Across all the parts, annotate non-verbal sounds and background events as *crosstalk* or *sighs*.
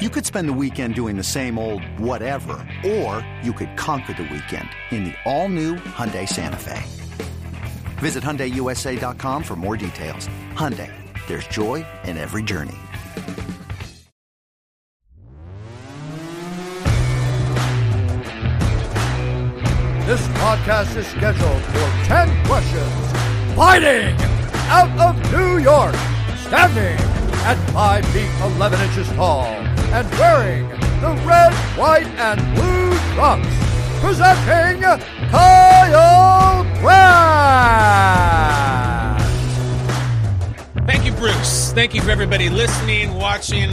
You could spend the weekend doing the same old whatever, or you could conquer the weekend in the all-new Hyundai Santa Fe. Visit HyundaiUSA.com for more details. Hyundai, there's joy in every journey. This podcast is scheduled for 10 questions. Fighting out of New York, standing at 5 feet 11 inches tall, and wearing the red, white, and blue trunks, presenting Kyle Brandt! Thank you, Bruce. Thank you for everybody listening, watching.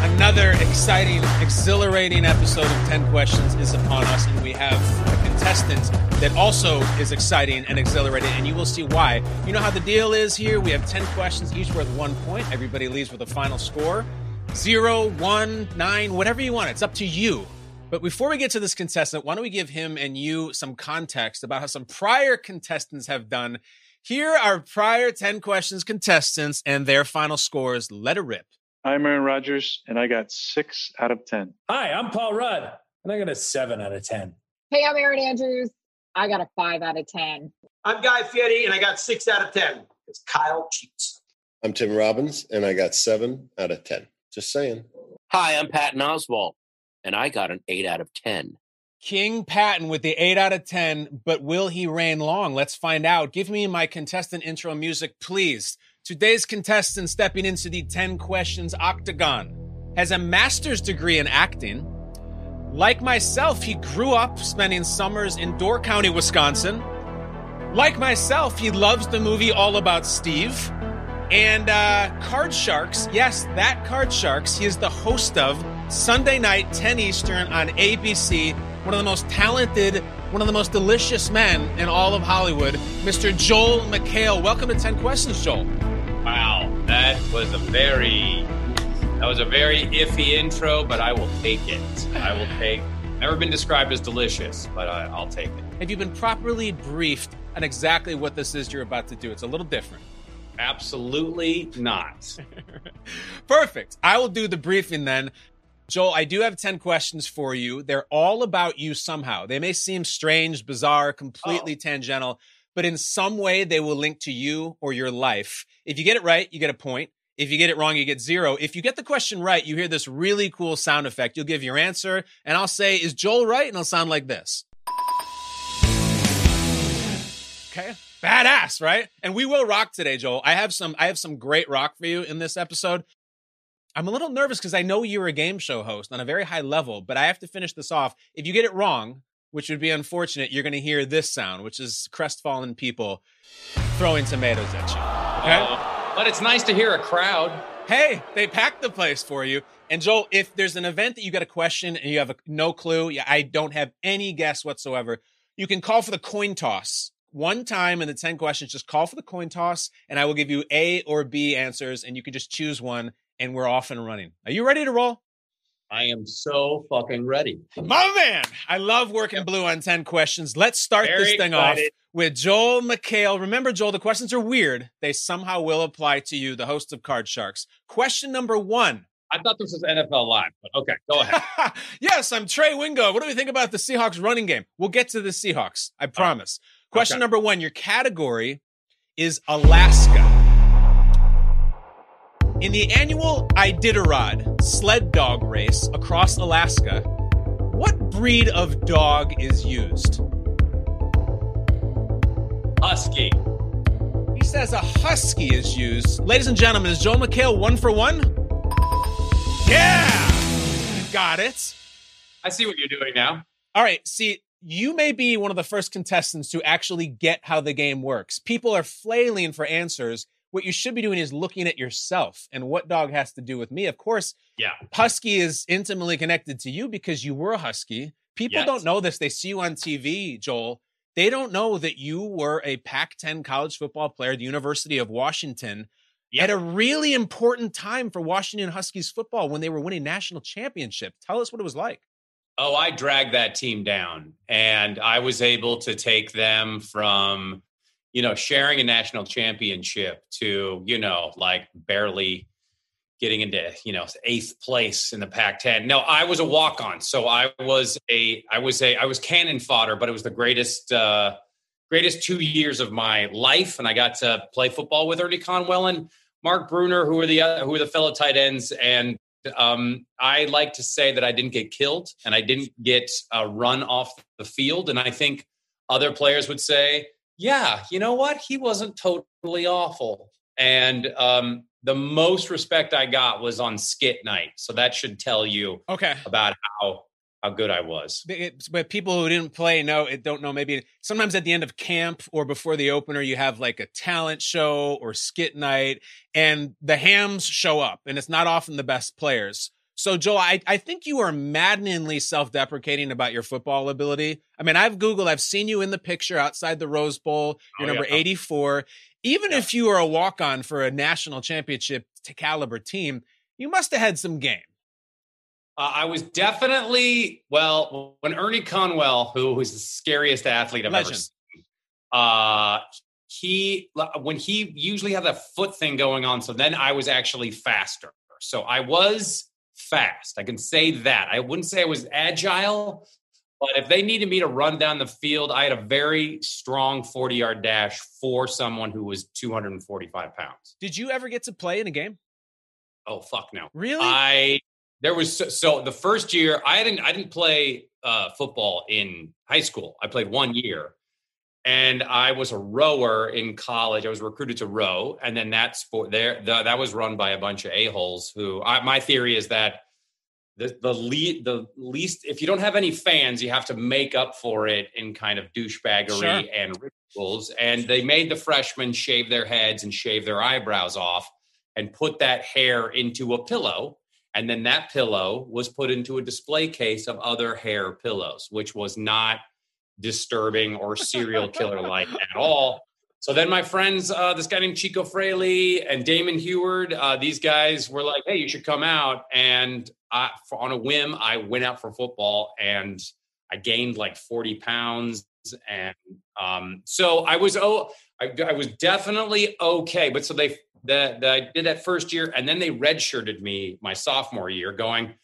Another exciting, exhilarating episode of 10 Questions is upon us, and we have a contestant that also is exciting and exhilarating, and you will see why. You know how the deal is here? We have 10 questions, each worth one point. Everybody leaves with a final score zero, one, nine, whatever you want. It's up to you. But before we get to this contestant, why don't we give him and you some context about how some prior contestants have done? Here are prior 10 questions contestants and their final scores. Let it rip. I'm Aaron Rodgers, and I got six out of 10. Hi, I'm Paul Rudd, and I got a seven out of 10. Hey, I'm Erin Andrews. I got a five out of 10. I'm Guy Fieri, and I got six out of 10 because Kyle cheats. I'm Tim Robbins, and I got seven out of 10. Just saying. Hi, I'm Patton Oswalt, and I got an eight out of 10. King Patton with the 8 out of 10, but will he reign long? Let's find out. Give me my contestant intro music, please. Today's contestant stepping into the 10 questions octagon has a master's degree in acting. Like myself, he grew up spending summers in Door County, Wisconsin. Like myself, he loves the movie All About Steve. And uh, Card Sharks, yes, that Card Sharks, he is the host of Sunday night, 10 Eastern on ABC. One of the most talented, one of the most delicious men in all of Hollywood, Mr. Joel McHale. Welcome to 10 Questions, Joel. Wow, that was a very that was a very iffy intro, but I will take it. I will take. Never been described as delicious, but I, I'll take it. Have you been properly briefed on exactly what this is you're about to do? It's a little different. Absolutely not. *laughs* Perfect. I will do the briefing then. Joel, I do have 10 questions for you. They're all about you somehow. They may seem strange, bizarre, completely Oh. tangential, but in some way they will link to you or your life. If you get it right, you get a point. If you get it wrong, you get zero. If you get the question right, you hear this really cool sound effect. You'll give your answer, and I'll say, Is Joel right? And it'll sound like this. Okay. Badass, right? And we will rock today, Joel. I have some I have some great rock for you in this episode. I'm a little nervous because I know you're a game show host on a very high level, but I have to finish this off. If you get it wrong, which would be unfortunate, you're going to hear this sound, which is crestfallen people throwing tomatoes at you. Okay? Uh, but it's nice to hear a crowd. Hey, they packed the place for you. And Joel, if there's an event that you got a question and you have a, no clue, yeah, I don't have any guess whatsoever, you can call for the coin toss. One time in the 10 questions, just call for the coin toss and I will give you A or B answers and you can just choose one and we're off and running. Are you ready to roll? I am so fucking ready. My man, I love working blue on 10 questions. Let's start Very this thing off with Joel McHale. Remember, Joel, the questions are weird. They somehow will apply to you, the host of Card Sharks. Question number one. I thought this was NFL Live, but okay, go ahead. *laughs* yes, I'm Trey Wingo. What do we think about the Seahawks running game? We'll get to the Seahawks, I promise. Question okay. number one Your category is Alaska. In the annual Iditarod sled dog race across Alaska, what breed of dog is used? Husky. He says a husky is used. Ladies and gentlemen, is Joel McHale one for one? Yeah! Got it. I see what you're doing now. All right. See, you may be one of the first contestants to actually get how the game works. People are flailing for answers. What you should be doing is looking at yourself and what dog has to do with me. Of course, Yeah. Husky is intimately connected to you because you were a Husky. People Yes. don't know this. They see you on TV, Joel. They don't know that you were a Pac 10 college football player at the University of Washington at a really important time for Washington Huskies football when they were winning national championship. Tell us what it was like. Oh, I dragged that team down and I was able to take them from, you know, sharing a national championship to, you know, like barely getting into, you know, eighth place in the Pac 10. No, I was a walk on. So I was a, I was a, I was cannon fodder, but it was the greatest, uh, greatest two years of my life. And I got to play football with Ernie Conwell and Mark Bruener, who were the, uh, who were the fellow tight ends. And um, I like to say that I didn't get killed and I didn't get uh, run off the field. And I think other players would say, yeah, you know what? He wasn't totally awful. And um, the most respect I got was on skit night. So that should tell you Okay. about how how good I was. It- but people who didn't play know it don't know maybe sometimes at the end of camp or before the opener you have like a talent show or skit night and the hams show up and it's not often the best players. So joel i, I think you are maddeningly self-deprecating about your football ability. I mean i've googled i've seen you in the picture outside the rose bowl you're Oh, number yeah. 84 even if you were a walk-on for a national championship to caliber team you must have had some game Uh, I was definitely well when Ernie Conwell, who was the scariest athlete I've ever seen. Uh, he when he usually had that foot thing going on, so then I was actually faster. So I was fast. I can say that. I wouldn't say I was agile, but if they needed me to run down the field, I had a very strong forty yard dash for someone who was two hundred and forty five pounds. did you ever get to play in a game Oh fuck no! really I there was so, so the first year I didn't I didn't play uh, football in high school. I played one year, and I was a rower in college. I was recruited to row, and then that sport there the, that was run by a bunch of a holes. Who I, my theory is that the the lead the least if you don't have any fans, you have to make up for it in kind of douchebaggery Sure. and rituals. And they made the freshmen shave their heads and shave their eyebrows off and put that hair into a pillow. And then that pillow was put into a display case of other hair pillows, which was not disturbing or serial killer like at *laughs* all. So then my friends, uh, this guy named Chico Fraley and Damon Heward, uh, these guys were like, "Hey, you should come out." And I, for, on a whim, I went out for football and I gained like forty pounds, and um, so I was oh, I, I was definitely okay. But so they the, the I did that first year, and then they redshirted me my sophomore year, going,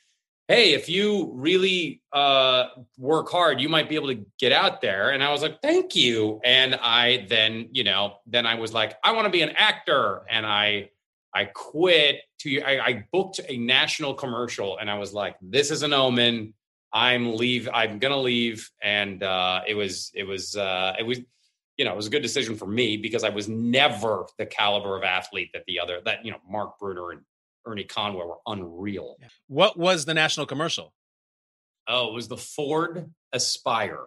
"Hey, if you really uh, work hard, you might be able to get out there." And I was like, "Thank you." And I then, you know, then I was like, "I want to be an actor," and I I quit. To I, I booked a national commercial, and I was like, "This is an omen." I'm leave. I'm gonna leave, and uh, it was it was uh, it was you know, it was a good decision for me because I was never the caliber of athlete that the other that you know Mark Bruener and Ernie Conwell were unreal. What was the national commercial? Oh, it was the Ford Aspire,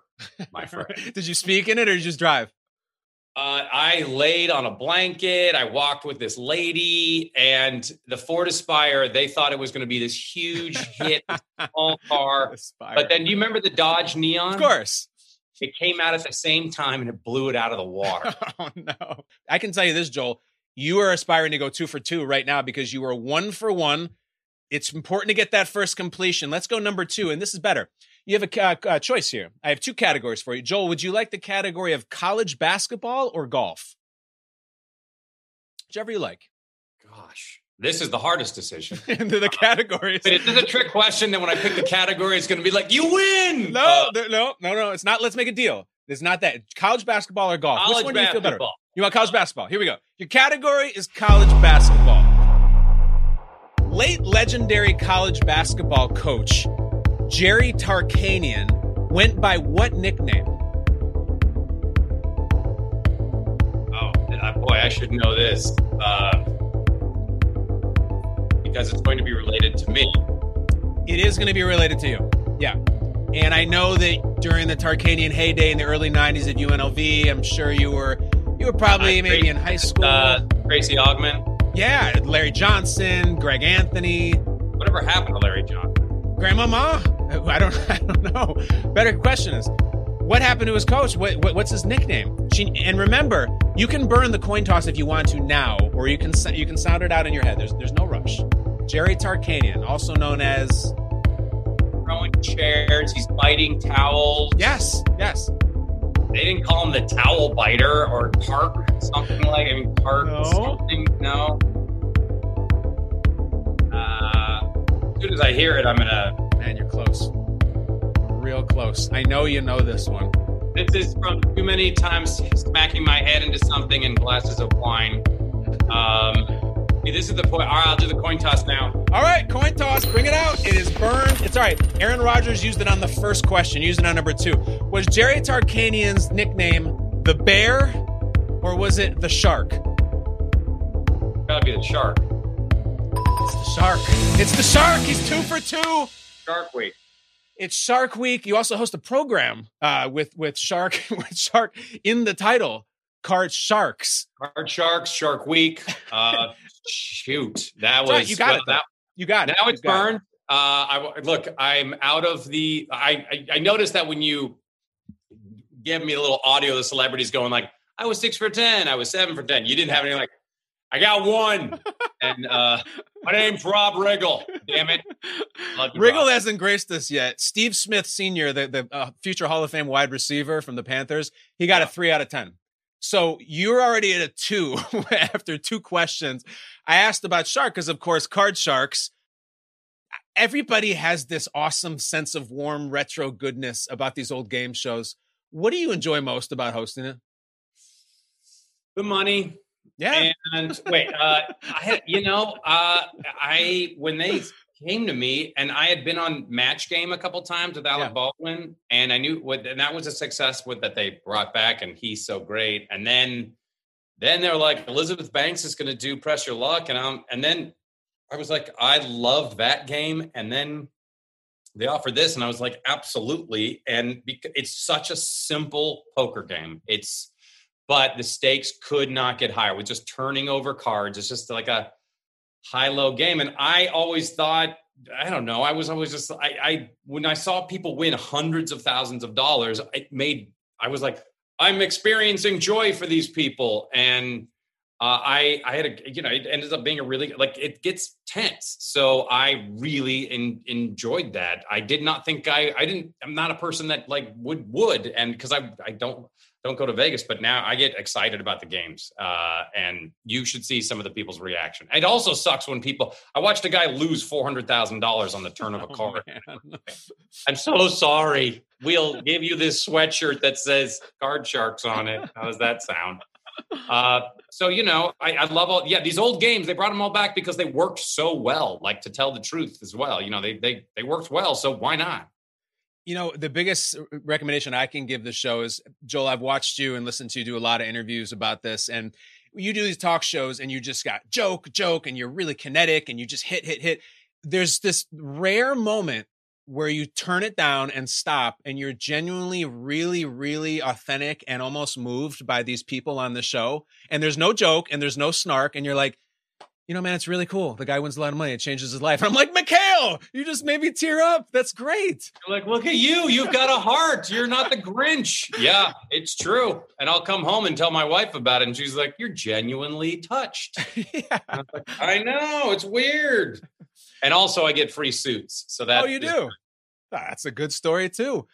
my *laughs* friend. Did you speak in it or did you just drive? Uh, I laid on a blanket. I walked with this lady, and the Ford Aspire. They thought it was going to be this huge hit, *laughs* small car. Aspire. But then, do you remember the Dodge Neon? Of course. It came out at the same time, and it blew it out of the water. *laughs* oh no. I can tell you this, Joel. You are aspiring to go two for two right now because you were one for one. It's important to get that first completion. Let's go number two, and this is better. You have a uh, choice here. I have two categories for you. Joel, would you like the category of college basketball or golf? Whichever you like. This is the hardest decision. *laughs* Into the categories. But is a trick question? Then when I pick the category, it's going to be like, you win. No, Uh, no, no, no. It's not. Let's make a deal. It's not that. College basketball or golf. Which one do you feel better? You want college basketball? Here we go. Your category is college basketball. Late legendary college basketball coach Jerry Tarkanian went by what nickname? oh, uh, boy, I I should know this uh, because it's going to be related to me. It is going to be related to you. Yeah. And I know that during the Tarkanian heyday in the early 90s at UNLV, I'm sure you were you were probably Uh, maybe in high school. Uh, Stacey Augmon. yeah, Larry Johnson, Greg Anthony, Whatever happened to Larry John? Grandmama? *laughs* I don't *laughs* I don't know. Better question is what happened to his coach? What, what what's his nickname? She, and remember, you can burn the coin toss if you want to now, or you can you can sound it out in your head. There's there's no rush. Jerry Tarkanian, also known as Throwing chairs, he's biting towels. yes, yes. They didn't call him the towel biter or Park something like. I mean, Park No. something. No. Uh, as soon as I hear it, I'm gonna. Man, you're close. Real close. I know you know this one. This is from too many times smacking my head into something in glasses of wine. Um, see, this is the point. All right, I'll do the coin toss now. All right, coin toss. Bring it out. It is burned. It's all right. Aaron Rodgers used it on the first question. Used it on number two. Was Jerry Tarkanian's nickname the Bear, or was it the Shark? Gotta be the shark. It's the Shark. It's the Shark. He's two for two. Shark week. It's Shark Week. You also host a program uh, with with Shark *laughs* with Shark in the title. Card Sharks. Card sharks. Shark week. *laughs* Uh, shoot, that That's was right, you got it, that, You got it. now it's it's it. burned. Uh, I look. I'm out of the. I, I I noticed that when you give me a little audio, the celebrities going like, "I was six for ten. I was seven for ten. You didn't have any like, "I got one." and uh, my name's Rob Riggle. Damn it, Love you, Riggle Rob. hasn't graced us yet. Steve Smith Sr., the, the uh, future Hall of Fame wide receiver from the Panthers, he got a three out of 10. So you're already at a two *laughs* after two questions. I asked about Shark because, of course, card sharks. Everybody has this awesome sense of warm retro goodness about these old game shows. What do you enjoy most about hosting it? the money. Yeah. And wait, uh, I had, you know, uh, I when they came to me, and I had been on Match Game a couple times with Alec Yeah. Baldwin, and I knew what, and that was a success with that they brought back, and he's so great. And then, then they're like, Elizabeth Banks is going to do Press Your Luck, and I'm, and then I was like, I loved that game, and then they offered this, and I was like, absolutely, and because it's such a simple poker game, it's but the stakes could not get higher with just turning over cards. It's just like a high low game. And I always thought, I don't know, I was always just, I, I when I saw people win hundreds of thousands of dollars, it made, I was like, I'm experiencing joy for these people. And uh, I, I had a, you know, it ended up being a really like it gets tense. So I really in, enjoyed that. I did not think I, I didn't. I'm not a person that like would would, and because I, I don't don't go to Vegas, but now I get excited about the games. Uh, and you should see some of the people's reaction. It also sucks when people. I watched a guy lose four hundred thousand dollars on the turn of a *laughs* Oh, card. man. I'm so sorry. We'll give you this sweatshirt that says Card Sharks on it. How does that sound? Uh, so you know, I, I love all. Yeah, these old games. They brought them all back because they worked so well. Like to tell the truth as well. You know, they they they worked well. So why not? You know, the biggest recommendation I can give the show is Joel, I've watched you and listened to you do a lot of interviews about this. And you do these talk shows and you just got joke, joke, and you're really kinetic and you just hit, hit, hit. There's this rare moment where you turn it down and stop and you're genuinely really, really authentic and almost moved by these people on the show. And there's no joke and there's no snark. And you're like, you know, man, it's really cool. The guy wins a lot of money. It changes his life. And *laughs* I'm like, McHale, you just made me tear up. That's great. You're like, look at you. You've got a heart. You're not the Grinch. *laughs* Yeah, it's true. And I'll come home and tell my wife about it. And she's like, you're genuinely touched. *laughs* yeah. I like, I know. It's weird. And also, I get free suits. So that oh, you do. Ah, That's a good story too.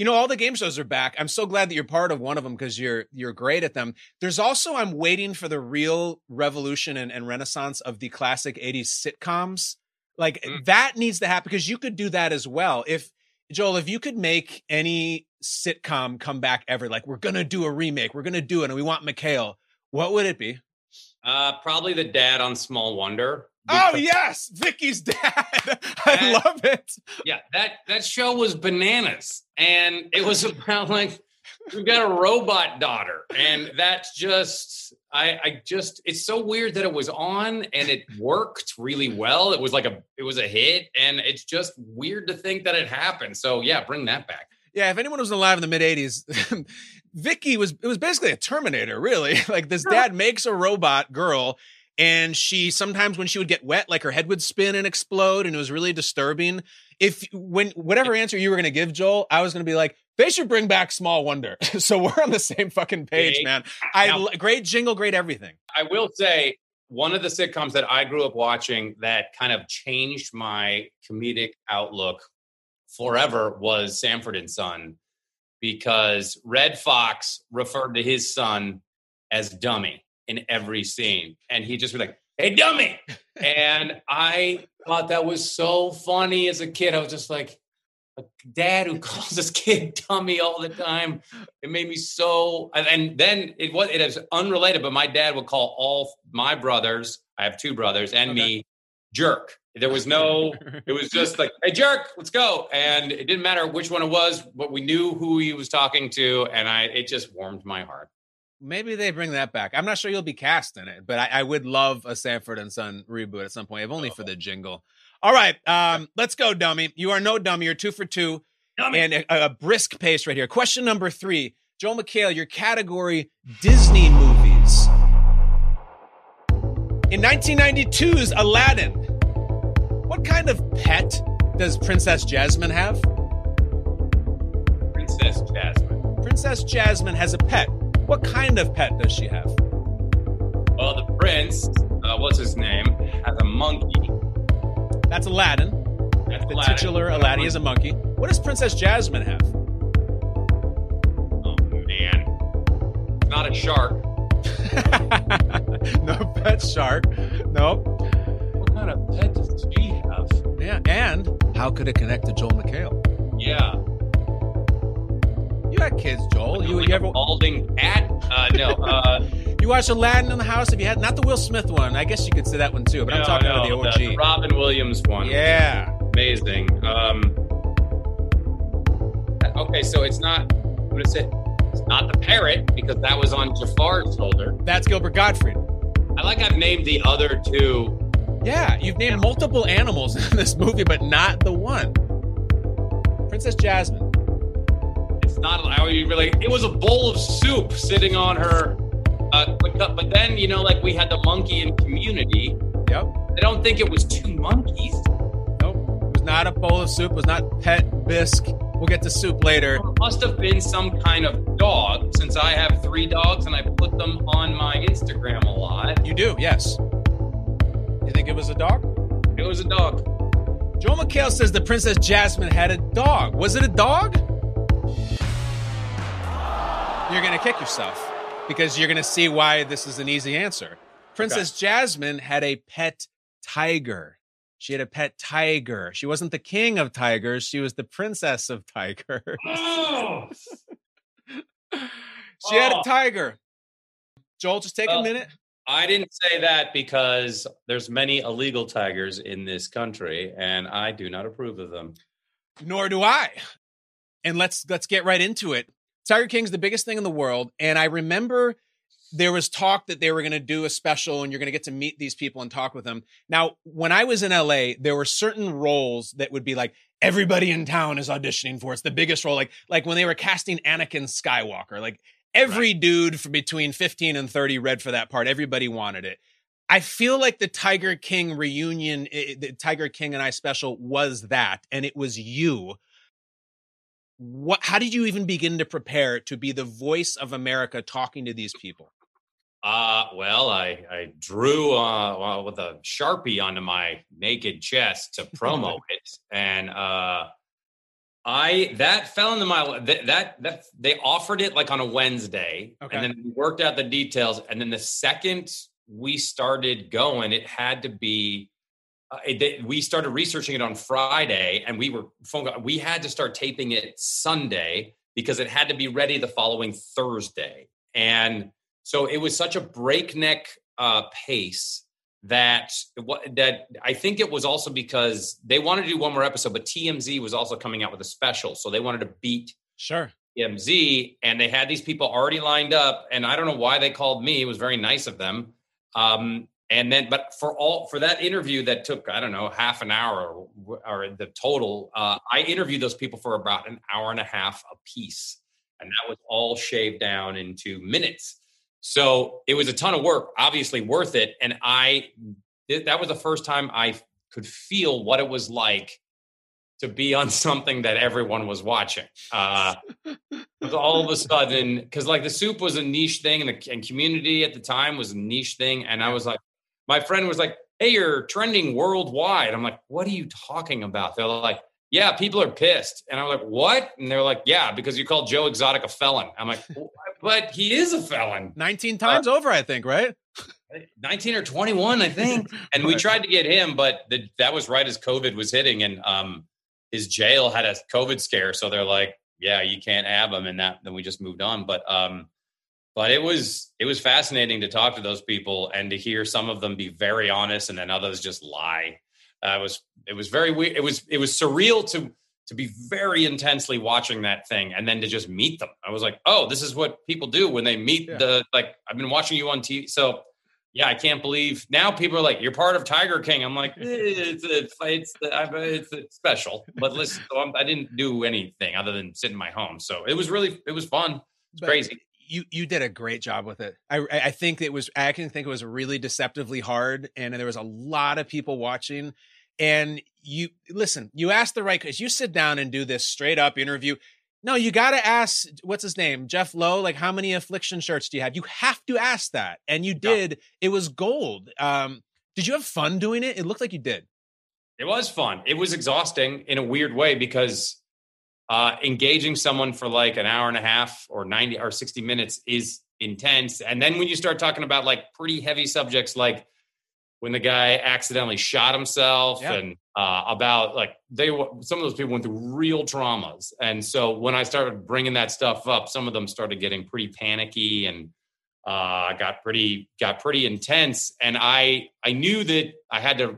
You know, all the game shows are back. I'm so glad that you're part of one of them because you're you're great at them. There's also I'm waiting for the real revolution and, and renaissance of the classic 80s sitcoms. Like Mm. that needs to happen because you could do that as well. If Joel, if you could make any sitcom come back ever, like we're gonna do a remake, we're gonna do it, and we want McHale, what would it be? Uh, probably the dad on Small Wonder. Oh yes, Vicky's dad. *laughs* I That- love it. yeah. That that show was bananas, and it was *laughs* about like we've got a robot daughter, and that's just I, I just it's so weird that it was on and it worked really well. It was like a it was a hit, and it's just weird to think that it happened. So yeah, bring that back. Yeah, if anyone was alive in the mid '80s, *laughs* Vicky was it was basically a Terminator, really. Like this dad makes a robot girl, and she sometimes when she would get wet, like her head would spin and explode, and it was really disturbing. If when whatever answer you were going to give Joel, I was going to be like, they should bring back Small Wonder. *laughs* so we're on the same fucking page, Hey, man. I now- great jingle, great everything. I will say one of the sitcoms that I grew up watching that kind of changed my comedic outlook forever was Sanford and Son because Redd Foxx referred to his son as dummy in every scene and he just be like hey dummy and I thought that was so funny as a kid I was just like a dad who *laughs* calls his kid dummy all the time. It made me so. And, and then it was it is unrelated, but my dad would call all my brothers. I have two brothers and me jerk. There was no. It was just like, hey jerk, let's go. And it didn't matter which one it was, but we knew who he was talking to, and I it just warmed my heart. Maybe they bring that back. I'm not sure you'll be cast in it, but I, I would love a Sanford and Son reboot at some point, if only for the jingle. All right, um, let's go, dummy. You are no dummy. You're two for two, dummy. and a, a brisk pace right here. Question number three, Joel McHale. Your category: Disney movies. In 1992's Aladdin, what kind of pet does Princess Jasmine have? Princess Jasmine. Princess Jasmine has a pet. What kind of pet does she have? Well, the prince, uh, what's his name, has a monkey. That's Aladdin. That's The Aladdin. titular Aladdin is a monkey. What does Princess Jasmine have? Oh man, it's not a shark. *laughs* no pet shark. Nope. What kind of pet does she have? Yeah, and how could it connect to Joel McHale? Yeah. Kids, Joel. You, like you ever balding cat? Uh, no. Uh, *laughs* you watched Aladdin in the house? If you had not the Will Smith one, I guess you could say that one too. But I'm no, talking no, about the OG. Robin Williams one. yeah. Amazing. Um, okay, so it's not. What is it? It's not the parrot because that was on Jafar's shoulder. That's Gilbert Gottfried. I like I've named the other two. Yeah, you've named multiple animals *laughs* in this movie, but not the one. Princess Jasmine. Not. I would be really. It was a bowl of soup sitting on her. Uh. But then you know, like we had the monkey in Community. Yep. I don't think it was two monkeys. Nope. It was not a bowl of soup. It was not pet bisque. We'll get to soup later. It must have been some kind of dog, since I have three dogs and I put them on my Instagram a lot. You do, yes. You think it was a dog? It was a dog. Joel McHale says the Princess Jasmine had a dog. Was it a dog? You're going to kick yourself because you're going to see why this is an easy answer. Princess Jasmine had a pet tiger. She had a pet tiger. She wasn't the king of tigers, she was the princess of tigers. Oh, *laughs* *laughs* She had a Oh. tiger. Joel, just take a minute. I didn't say that because there's many illegal tigers in this country, and I do not approve of them. Nor do I. And let's let's get right into it. Tiger King's the biggest thing in the world, and I remember there was talk that they were going to do a special and you're going to get to meet these people and talk with them. Now, when I was in LA, there were certain roles that would be like everybody in town is auditioning for. It's the biggest role like like when they were casting Anakin Skywalker, like every dude from between 15 and 30 read for that part. Everybody wanted it. I feel like the Tiger King reunion, eh, the Tiger King and I special was that, and it was you. What? How did you even begin to prepare to be the voice of America talking to these people? Uh, well, I, I drew uh, well, with a sharpie onto my naked chest to promo *laughs* it, and uh, I that fell into my that, that that they offered it like on a Wednesday, Okay. and then we worked out the details, and then the second we started going, it had to be. Uh, they- we started researching it on Friday, and we were phone. We had to start taping it Sunday because it had to be ready the following Thursday, and so it was such a breakneck uh, pace that what that I think it was also because they wanted to do one more episode, but TMZ was also coming out with a special, so they wanted to beat Sure. TMZ, and they had these people already lined up, and I don't know why they called me. It was very nice of them. Um, and then, but for all for that interview that took I don't know half an hour or, or the total, uh, I interviewed those people for about an hour and a half a piece, and that was all shaved down into minutes. So it was a ton of work, obviously worth it. And I that was the first time I could feel what it was like to be on *laughs* something that everyone was watching. Uh, all of a sudden, because like the soup was a niche thing, and the and community at the time was a niche thing, and I was like, my friend was like, "Hey, you're trending worldwide." I'm like, "What are you talking about?" They're like, "Yeah, people are pissed," and I'm like, "What?" And they're like, "Yeah, because you called Joe Exotic a felon." I'm like, *laughs* "But he is a felon." 19 times uh, over, I think, right? *laughs* 19 or 21, I think. *laughs* And we tried to get him, but the, that was right as COVID was hitting, and um, his jail had a COVID scare, so they're like, "Yeah, you can't have him," and that. Then we just moved on, but um, but it was it was fascinating to talk to those people and to hear some of them be very honest and then others just lie. Uh, it was it was very weird. It was it was surreal to to be very intensely watching that thing and then to just meet them. I was like, oh, this is what people do when they meet yeah. the like. I've been watching you on TV, so yeah, I can't believe now people are like, you're part of Tiger King. I'm like, eh, it's it's it's, it's, it's special, but listen, so I didn't do anything other than sit in my home. So it was really it was fun. It's crazy you you did a great job with it. I I think it was I can think it was really deceptively hard, and there was a lot of people watching. And you listen, you asked the right because you sit down and do this straight up interview. No, you got to ask what's his name, Jeff Lowe. Like, how many affliction shirts do you have? You have to ask that, and you did. Yeah. It was gold. Um, did you have fun doing it? It looked like you did. It was fun. It was exhausting in a weird way because uh, engaging someone for like an hour and a half or 90 or 60 minutes is intense. And then when you start talking about like pretty heavy subjects, like when the guy accidentally shot himself yep. and uh, about like they some of those people went through real traumas and so when i started bringing that stuff up some of them started getting pretty panicky and uh, got pretty got pretty intense and i i knew that i had to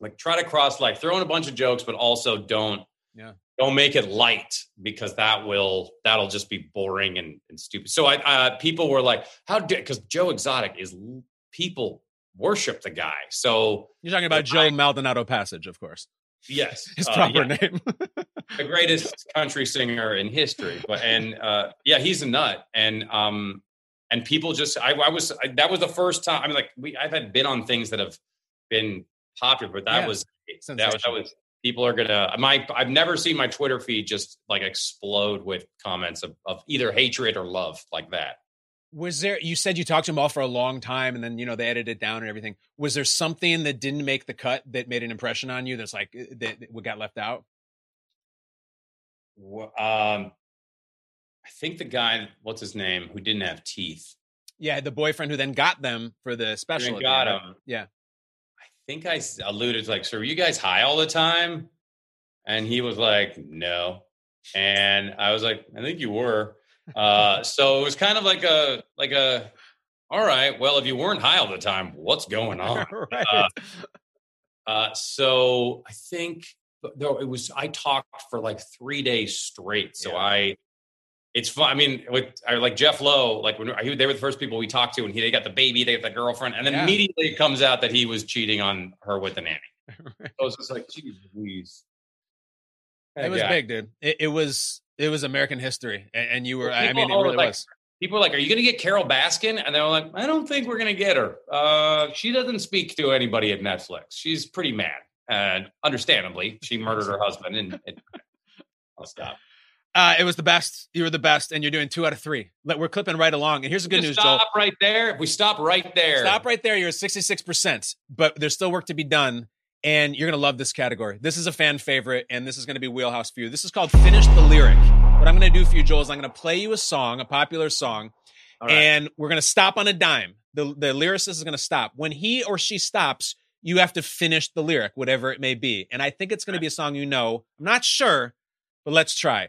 like try to cross like throw in a bunch of jokes but also don't yeah don't make it light because that will that'll just be boring and, and stupid. So i uh, people were like how did because joe exotic is people worship the guy. So you're talking about joe I, maldonado passage of course. Yes *laughs* his uh, proper yeah. name. The greatest country singer in history but and uh, yeah he's a nut. And um and people just i, I was I, that was the first time i mean like we i've had been on things that have been popular but that yeah. was that was that was people are gonna my i've never seen my twitter feed just like explode with comments of, of either hatred or love like that. Was there you said you talked to them all for a long time and then you know they edited it down and everything. Was there something that didn't make the cut that made an impression on you that's like eh, that, that got left out? Um i think the guy what's his name who didn't have teeth. Yeah the boyfriend who then got them for the special got him. Yeah think I alluded to like, so are you guys high all the time? And he was like, no. And I was like, I think you were. Uh, *laughs* so it was kind of like a, like a, all right, well, if you weren't high all the time, what's going *laughs* on? right. uh, uh, so I think though it was, I talked for like three days straight. So yeah. I, it's fun. I mean, with like Jeff Lowe, like when he, they were the first people we talked to, and he they got the baby, they got the girlfriend, and then yeah. immediately it comes out that he was cheating on her with the nanny. right. *laughs* So it's just like, geez, Louise. It was big, dude. It, it, was it was American history, and, and you were. Well, I mean, it really like, was. People were like, "Are you going to get Carole Baskin?" And they were like, "I don't think we're going to get her. Uh, she doesn't speak to anybody at Netflix. She's pretty mad, and understandably, she murdered her husband." And it, I'll stop. Uh, it was the best. You were the best, and you're doing two out of three. We're clipping right along. And here's the good news, stop Joel. right there. If we stop right there, stop right there. You're at 66, percent but there's still work to be done, and you're gonna love this category. This is a fan favorite, and this is gonna be wheelhouse for you. This is called "Finish the Lyric." What I'm gonna do for you, Joel, is I'm gonna play you a song, a popular song, right. and we're gonna stop on a dime. The the lyricist is gonna stop when he or she stops. You have to finish the lyric, whatever it may be. And I think it's going to be a song you know. I'm not sure, but let's try.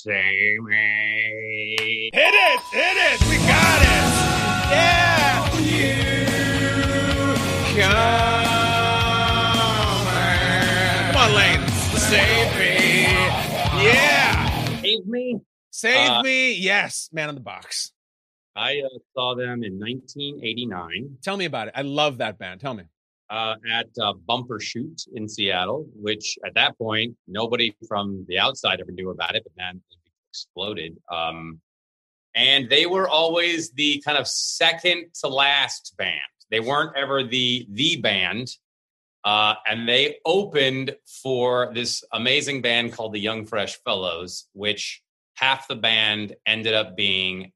Save me. Hit it! Hit it! We got it! Yeah! Come on, Lane. Save me. Yeah. Save me. Save Uh, me. Yes. Man on the box. I uh, saw them in 1989 Tell me about it. I love that band. Tell me. Uh, at uh, Bumbershoot in Seattle, which at that point nobody from the outside ever knew about it, but then it exploded. Um, and they were always the kind of second to last band. They weren't ever the the band. Uh, and they opened for this amazing band called the Young Fresh Fellows, which half the band ended up being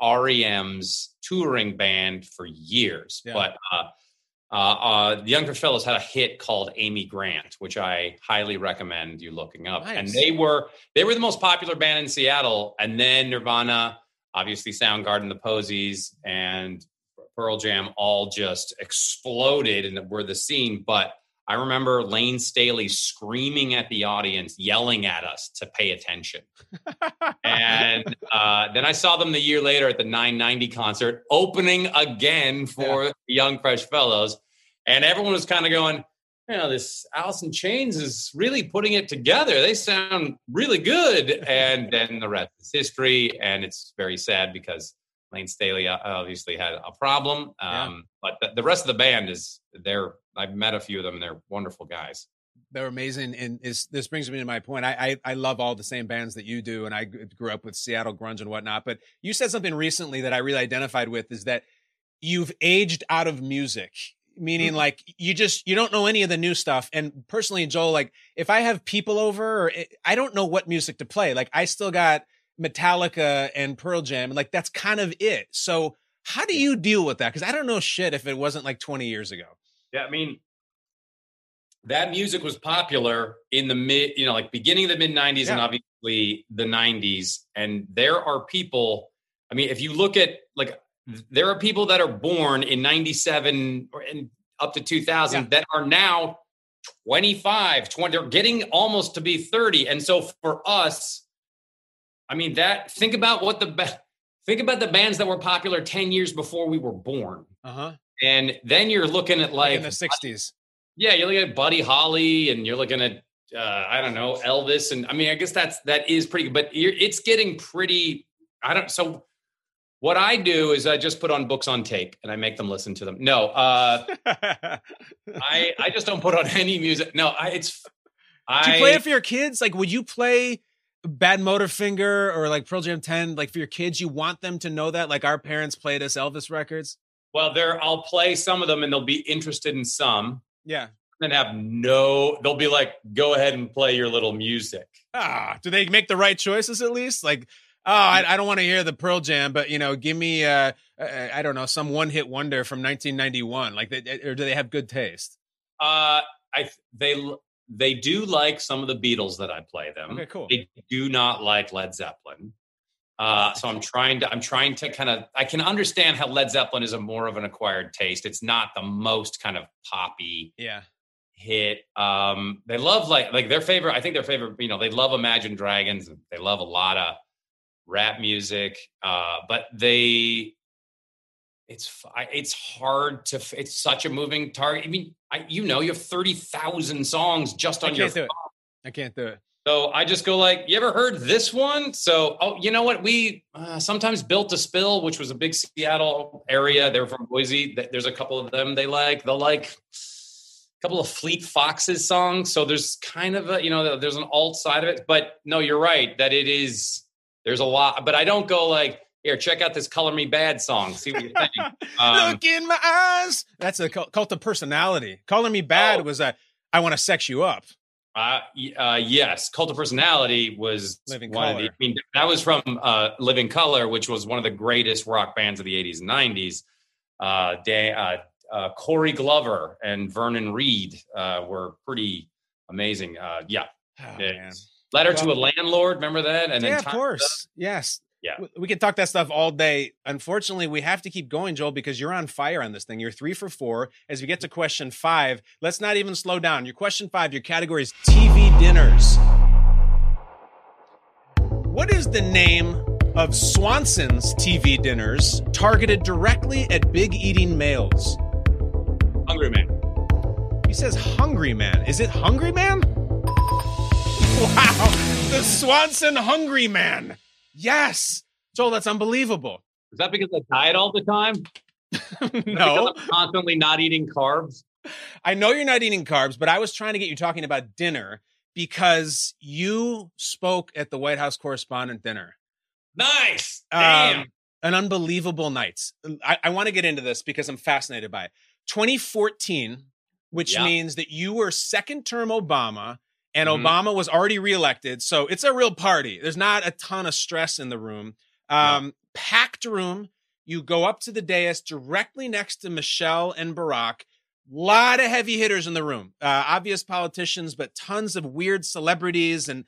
REM's touring band for years. Yeah. But uh, uh, the Young Fresh Fellows had a hit called Amy Grant, which I highly recommend you looking up. And they were they were the most popular band in Seattle. And then Nirvana, obviously Soundgarden, the Posies, and Pearl Jam all just exploded and were the scene. But I remember Layne Staley screaming at the audience, yelling at us to pay attention. and *laughs* uh, then I saw them the year later at the 990 concert, opening again for the Young Fresh Fellows. And everyone was kind of going, you know, this Alice in Chains is really putting it together. They sound really good. And then the rest is history. And it's very sad because Layne Staley uh, obviously had a problem. Um, But the, the rest of the band is, they're, I've met a few of them. and They're wonderful guys. They're amazing, and is, this brings me to my point. I, I I love all the same bands that you do, and I grew up with Seattle grunge and whatnot. But you said something recently that I really identified with is that you've aged out of music, meaning like you just you don't know any of the new stuff. And personally, Joel, like if I have people over, or eh, I don't know what music to play. Like I still got Metallica and Pearl Jam, and like that's kind of it. So how do you deal with that? Because I don't know shit if it wasn't like twenty years ago. Yeah, I mean, that music was popular in the mid, you know, like beginning of the mid 90s and obviously the 90s. And there are people, I mean, if you look at like, there are people that are born in 97 or in up to 2000 Yeah. that are now 25, 20, they're getting almost to be 30. And so for us, I mean, that, think about what the, think about the bands that were popular 10 years before we were born. Uh huh. And then you're looking at Like like in the '60s. yeah, you're looking at Buddy Holly, and you're looking at uh, I don't know Elvis, and I mean, I guess that's that is pretty, but you're, it's getting pretty. I don't. So what I do is I just put on books on tape and I make them listen to them. No, uh, *laughs* I I just don't put on any music. No, I, it's I Do you play it for your kids? Like, would you play Badmotorfinger or like Pearl Jam 10? Like for your kids, you want them to know that? Like our parents played us Elvis records? well, there I'll play some of them and they'll be interested in some, Yeah. and have no. They'll be like, "Go ahead and play your little music." Ah, do they make the right choices at least? Like, oh, I, I don't want to hear the Pearl Jam, but you know, give me, uh, uh, I don't know, some one hit wonder from 1991. Like, they, or do they have good taste? Uh, I they they do like some of the Beatles that I play them. Okay, cool. They do not like Led Zeppelin. Uh, so I'm trying to I'm trying to kind of I can understand how Led Zeppelin is a more of an acquired taste. It's not the most kind of poppy Yeah. hit. Um, they love like like their favorite. I think their favorite. You know, they love Imagine Dragons. They love a lot of rap music. Uh, but they, it's it's hard to. It's such a moving target. I mean, I, you know, you have thirty thousand songs just on your it. I can't do it. so I just go like, you ever heard this one? So, oh, you know what? We uh, sometimes built to spill, which was a big Seattle area. They're from Boise. There's a couple of them they like. They'll like a couple of Fleet Foxes songs. So there's kind of a, you know, there's an alt side of it. But no, you're right that it is. There's a lot, but I don't go like, here, check out this "Color Me Badd" song. See what you think. *laughs* Um, Look in my eyes. That's a cult of personality. Calling me bad Oh. was a, I want to sex you up. Uh, uh, yes, Cult of Personality was Living one of the. I mean, that was from uh, Living Colour, which was one of the greatest rock bands of the '80s and '90s. Uh, Dan, uh, uh, Corey Glover and Vernon Reid uh, were pretty amazing. Uh, yeah, Oh. Letter to a Landlord, remember that? And yeah, of Time- course. Yes. Yeah. We can talk that stuff all day. Unfortunately, we have to keep going, Joel, because you're on fire on this thing. You're three for four. As we get to question five, let's not even slow down. Your question five, your category is TV dinners. What is the name of Swanson's TV dinners targeted directly at big eating males? Hungry Man. He says Hungry Man. Is it Hungry Man? *laughs* Wow. The Swanson Hungry Man. Yes. Joel, that's unbelievable. Is that because I diet all the time? *laughs* no. I'm constantly not eating carbs. I know you're not eating carbs, but I was trying to get you talking about dinner because you spoke at the White House correspondent dinner. Nice. Damn. Um, an unbelievable night. I, I want to get into this because I'm fascinated by it. 2014, which Yeah. means that you were second term Obama and Mhm. Obama was already reelected. So it's a real party. There's not a ton of stress in the room. Um, Packed room. You go up to the dais directly next to Michelle and Barack. Lot of heavy hitters in the room. Uh, obvious politicians, but tons of weird celebrities and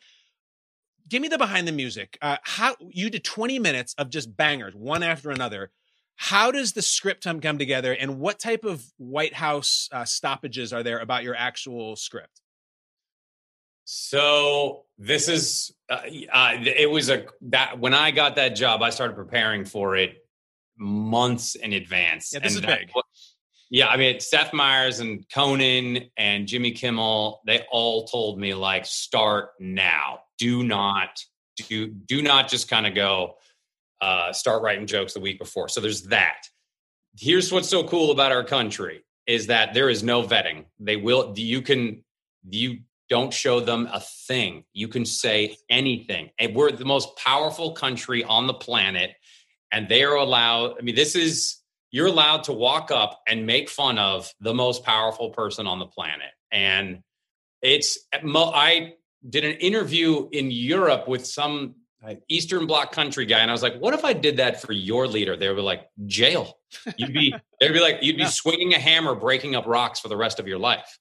give me the behind the music. Uh, how you did 20 minutes of just bangers, one after another. How does the script come come together, and what type of White House uh, stoppages are there about your actual script? So this is uh, uh, it was a that when I got that job, I started preparing for it months in advance. Yeah, this is that- big. Yeah, I mean Seth Meyers and Conan and Jimmy Kimmel, they all told me like start now. Do not do do not just kind of go uh, start writing jokes the week before. So there's that. Here's what's so cool about our country is that there is no vetting. They will you can you don't show them a thing. You can say anything. And we're the most powerful country on the planet and they are allowed I mean this is you're allowed to walk up and make fun of the most powerful person on the planet. And it's, I did an interview in Europe with some Eastern Bloc country guy, and I was like, "What if I did that for your leader?" They were like, "Jail." You'd be they'd be like, you'd be *laughs* Yeah. swinging a hammer, breaking up rocks for the rest of your life.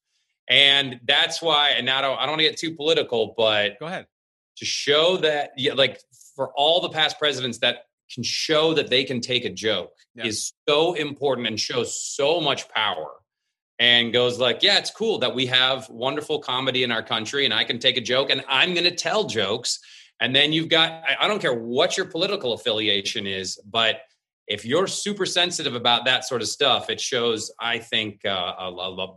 And that's why. And now I don't, I don't want to get too political, but Go ahead. to show that, yeah, like for all the past presidents that can show that they can take a joke Yeah. is so important and shows so much power and goes like yeah it's cool that we have wonderful comedy in our country and i can take a joke and i'm going to tell jokes and then you've got I, I don't care what your political affiliation is but if you're super sensitive about that sort of stuff it shows i think uh, a, a- a-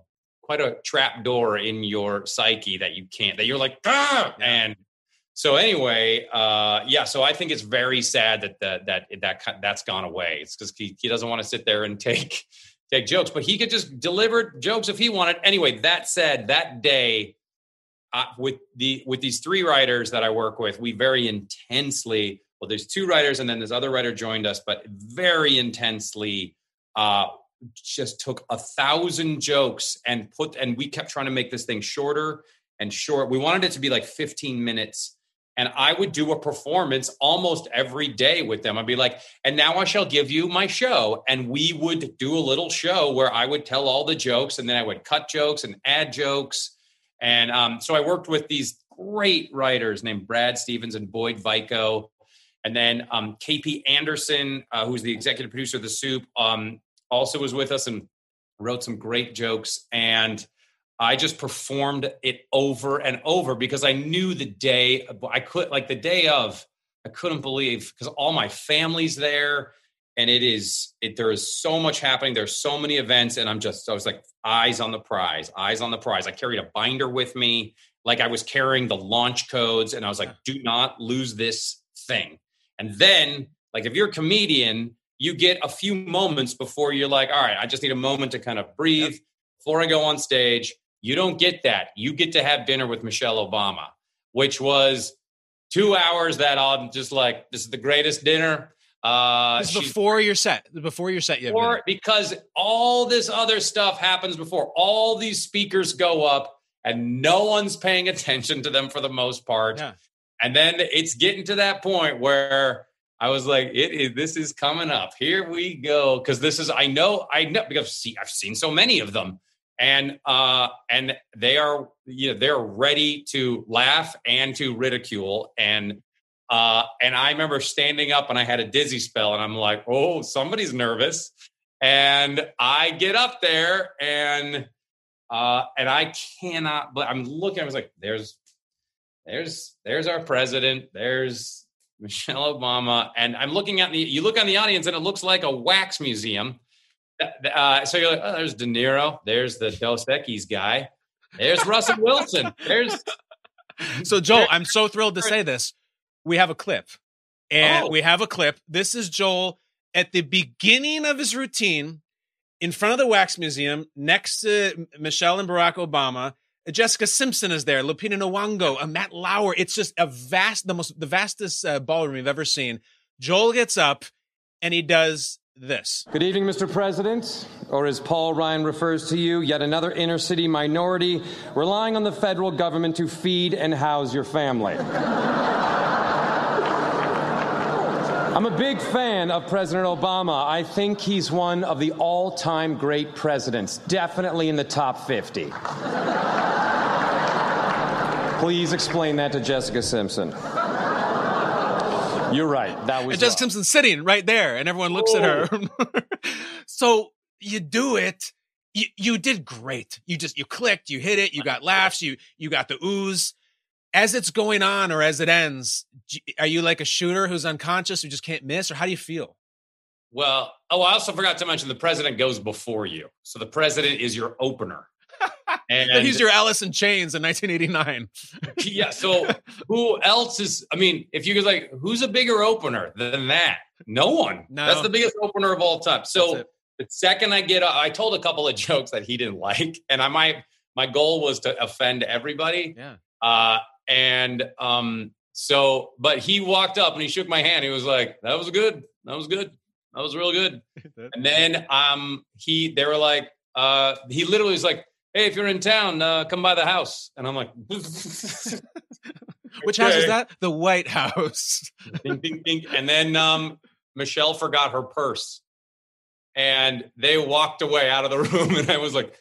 quite a trap door in your psyche that you can't that you're like ah! and so anyway, uh, yeah. So I think it's very sad that that that that that's gone away. It's because he, he doesn't want to sit there and take take jokes, but he could just deliver jokes if he wanted. Anyway, that said, that day uh, with the with these three writers that I work with, we very intensely. Well, there's two writers, and then this other writer joined us, but very intensely. Uh, just took a thousand jokes and put and we kept trying to make this thing shorter and short we wanted it to be like 15 minutes and I would do a performance almost every day with them. I'd be like, and now I shall give you my show. And we would do a little show where I would tell all the jokes and then I would cut jokes and add jokes. And um, so I worked with these great writers named Brad Stevens and Boyd Vico. And then um, KP Anderson, uh, who's the executive producer of The Soup, um, also was with us and wrote some great jokes. And I just performed it over and over because I knew the day I could like the day of I couldn't believe because all my family's there and it is it there is so much happening there's so many events and I'm just I was like eyes on the prize eyes on the prize I carried a binder with me like I was carrying the launch codes and I was like do not lose this thing and then like if you're a comedian you get a few moments before you're like all right I just need a moment to kind of breathe before I go on stage you don't get that. You get to have dinner with Michelle Obama, which was two hours that I'm just like, this is the greatest dinner. Uh, This is before your set. Before your set, you or because all this other stuff happens before all these speakers go up and no one's paying attention to them for the most part. Yeah. And then it's getting to that point where I was like, it is this is coming up. Here we go. Cause this is I know, I know because see, I've seen so many of them. And uh and they are you know they're ready to laugh and to ridicule. And uh and I remember standing up and I had a dizzy spell and I'm like, oh, somebody's nervous. And I get up there and uh and I cannot but I'm looking, I was like, there's there's there's our president, there's Michelle Obama, and I'm looking at the. You look on the audience, and it looks like a wax museum. Uh, so you're like, oh, there's De Niro, there's the Dos Equis guy, there's Russell Wilson, there's. *laughs* So Joel, I'm so thrilled to say this. We have a clip, and Oh. we have a clip. This is Joel at the beginning of his routine in front of the wax museum next to Michelle and Barack Obama. Jessica Simpson is there, Lupita Nyong'o, uh, Matt Lauer. It's just a vast, the most, the vastest uh, ballroom you've ever seen. Joel gets up and he does this. Good evening, Mr. President, or as Paul Ryan refers to you, yet another inner city minority relying on the federal government to feed and house your family. *laughs* I'm a big fan of President Obama. I think he's one of the all time great presidents, definitely in the top 50. Please explain that to Jessica Simpson. You're right. That was And Jessica Simpson sitting right there, and everyone looks at her. *laughs* so you do it. You you did great. You just you clicked, you hit it, you got laughs, you you got the ooze. As it's going on or as it ends, are you like a shooter who's unconscious who just can't miss, or how do you feel? Well, oh, I also forgot to mention the president goes before you, so the president is your opener. And he's your Alice in Chains in 1989. yeah. So who else is? I mean, if you could like, who's a bigger opener than that? No one. No. That's the biggest opener of all time. So the second I get, I told a couple of *laughs* jokes that he didn't like, and I might. My goal was to offend everybody. Yeah. Uh, and um, so, but he walked up and he shook my hand. He was like, "That was good. That was good. That was real good." *laughs* And then um, he, they were like, uh, he literally was like, "Hey, if you're in town, uh, come by the house." And I'm like, *laughs* Which house is that? The White House. *laughs* ding, ding, ding. And then um, Michelle forgot her purse, and they walked away out of the *laughs* room. And I was like,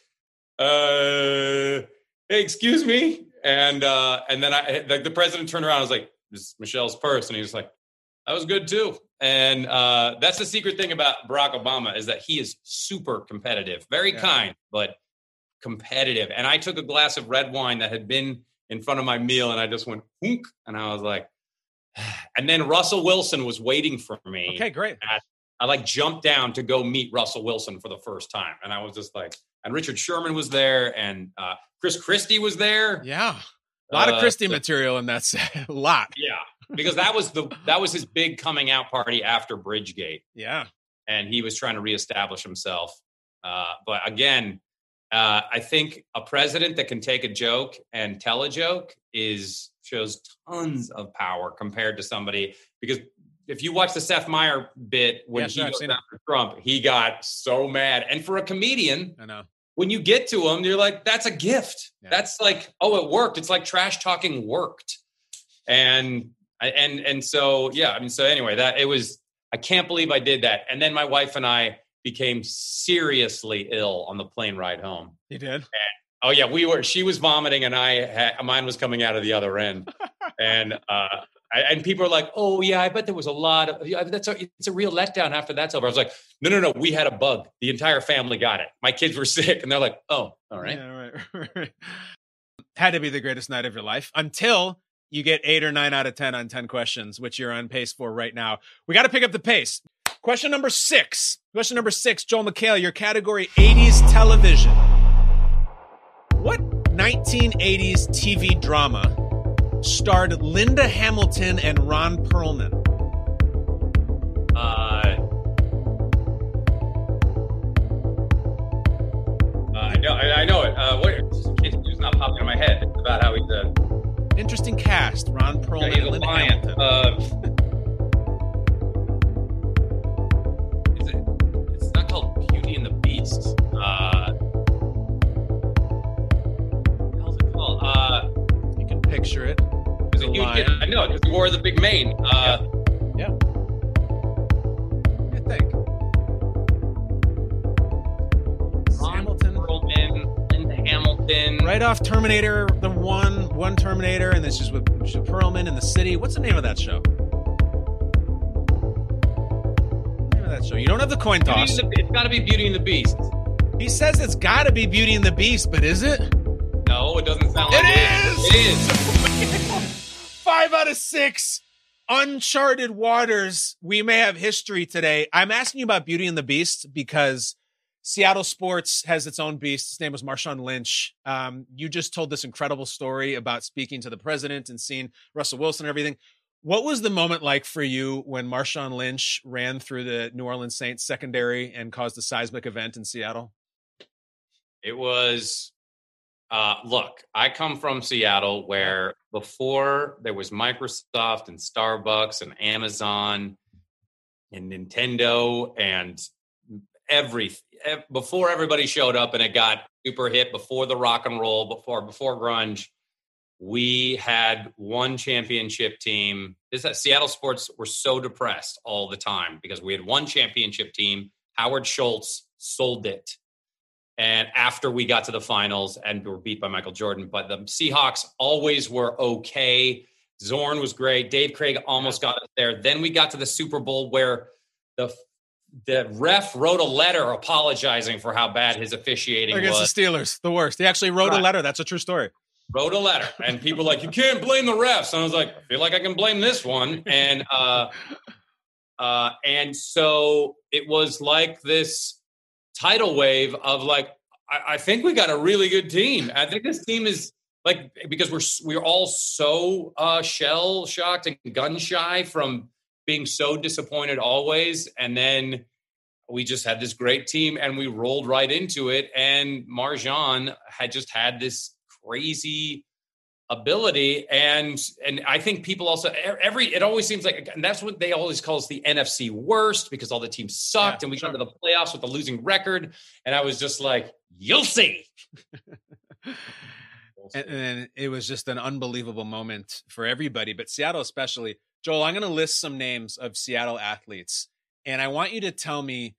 uh, "Hey, excuse me." And uh, and then I, like, the president turned around. I was like, "This is Michelle's purse," and he was like, "That was good too." And uh, that's the secret thing about Barack Obama is that he is super competitive, very Yeah. kind, but competitive. And I took a glass of red wine that had been in front of my meal, and I just went "Hunk," and I was like. *sighs* And then Russell Wilson was waiting for me. Okay, great. at- I like jumped down to go meet Russell Wilson for the first time, and I was just like, and Richard Sherman was there, and uh, Chris Christie was there. Yeah. A lot of Uh, Christie so- material in that set. *laughs* A lot. Yeah, because that was the that was his big coming out party after Bridgegate, Yeah. and he was trying to reestablish himself. Uh, but again, uh, I think a president that can take a joke and tell a joke is shows tons of power compared to somebody because if you watch the Seth Meyer bit when Yeah, he goes after Trump, he got so mad. And for a comedian, I know. when you get to him, you're like, that's a gift. That's like, oh, it worked. It's like trash talking worked. And and and so yeah, I mean, so anyway, that it was. I can't believe I did that. And then my wife and I became seriously ill on the plane ride home. He did? Oh yeah, we were. She was vomiting, and I had, mine was coming out of the other end. *laughs* and uh, I, and people are like, "Oh yeah, I bet there was a lot of that's a, it's a real letdown after that's over." I was like, "No, no, no, we had a bug. The entire family got it. My kids were *laughs* sick, and they're like, oh, all right." Yeah, *laughs* right, right. Had to be the greatest night of your life until you get eight or nine out of 10 on 10 questions, which you're on pace for right now. We got to pick up the pace. Question number six. Question number six, Joel McHale, your category 80s television. What 1980s TV drama starred Linda Hamilton and Ron Perlman? Uh, uh, I know, I, I know it. Uh, what? It's, it's not popping in my head. It's about how he's a Interesting cast. Ron Perlman he's and a Linda lion. Hamilton. Uh, and. Uh, hell's it called? Uh, you can picture it. Is it The huge? I know because he wore the big mane. Uh, Yeah. I think. Hamilton, Perlman, Linda Hamilton. Right off Terminator, the one, one Terminator, and this is with with Perlman in the city. What's the name of that show? Of that show. You don't have the coin toss. the- it's got to be Beauty and the Beast. He says it's got to be Beauty and the Beast, but is it? No, it doesn't sound like It it. is! It is. *laughs* Five out of six uncharted waters. We may have history today. I'm asking you about Beauty and the Beast because Seattle sports has its own beast. His name was Marshawn Lynch. Um, you just told this incredible story about speaking to the president and seeing Russell Wilson and everything. What was the moment like for you when Marshawn Lynch ran through the New Orleans Saints secondary and caused a seismic event in Seattle? It was uh, look, I come from Seattle where before there was Microsoft and Starbucks and Amazon and Nintendo and every before everybody showed up and it got super hit before the rock and roll before before grunge we had one championship team this uh, seattle sports were so depressed all the time because we had one championship team howard schultz sold it and after we got to the finals and were beat by Michael Jordan. But the Seahawks always were okay. Zorn was great. Dave Krieg almost got us there. Then we got to the Super Bowl where the the ref wrote a letter apologizing for how bad his officiating against was. the Steelers. The worst. He actually wrote right. a letter. That's a true story. Wrote a letter, and people like you can't blame the refs. And I was like, I feel like I can blame this one. And uh, uh, and so it was like this tidal wave of like, I, I think we got a really good team. I think this team is like because we're we're all so uh, shell shocked and gun shy from being so disappointed always, and then we just had this great team and we rolled right into it. And Marshawn had just had this crazy ability and and I think people also every it always seems like and that's what they always call us the NFC worst because all the teams sucked yeah, and we sure. got to the playoffs with a losing record and I was just like you'll see. *laughs* and, and it was just an unbelievable moment for everybody but Seattle especially. Joel, I'm going to list some names of Seattle athletes and I want you to tell me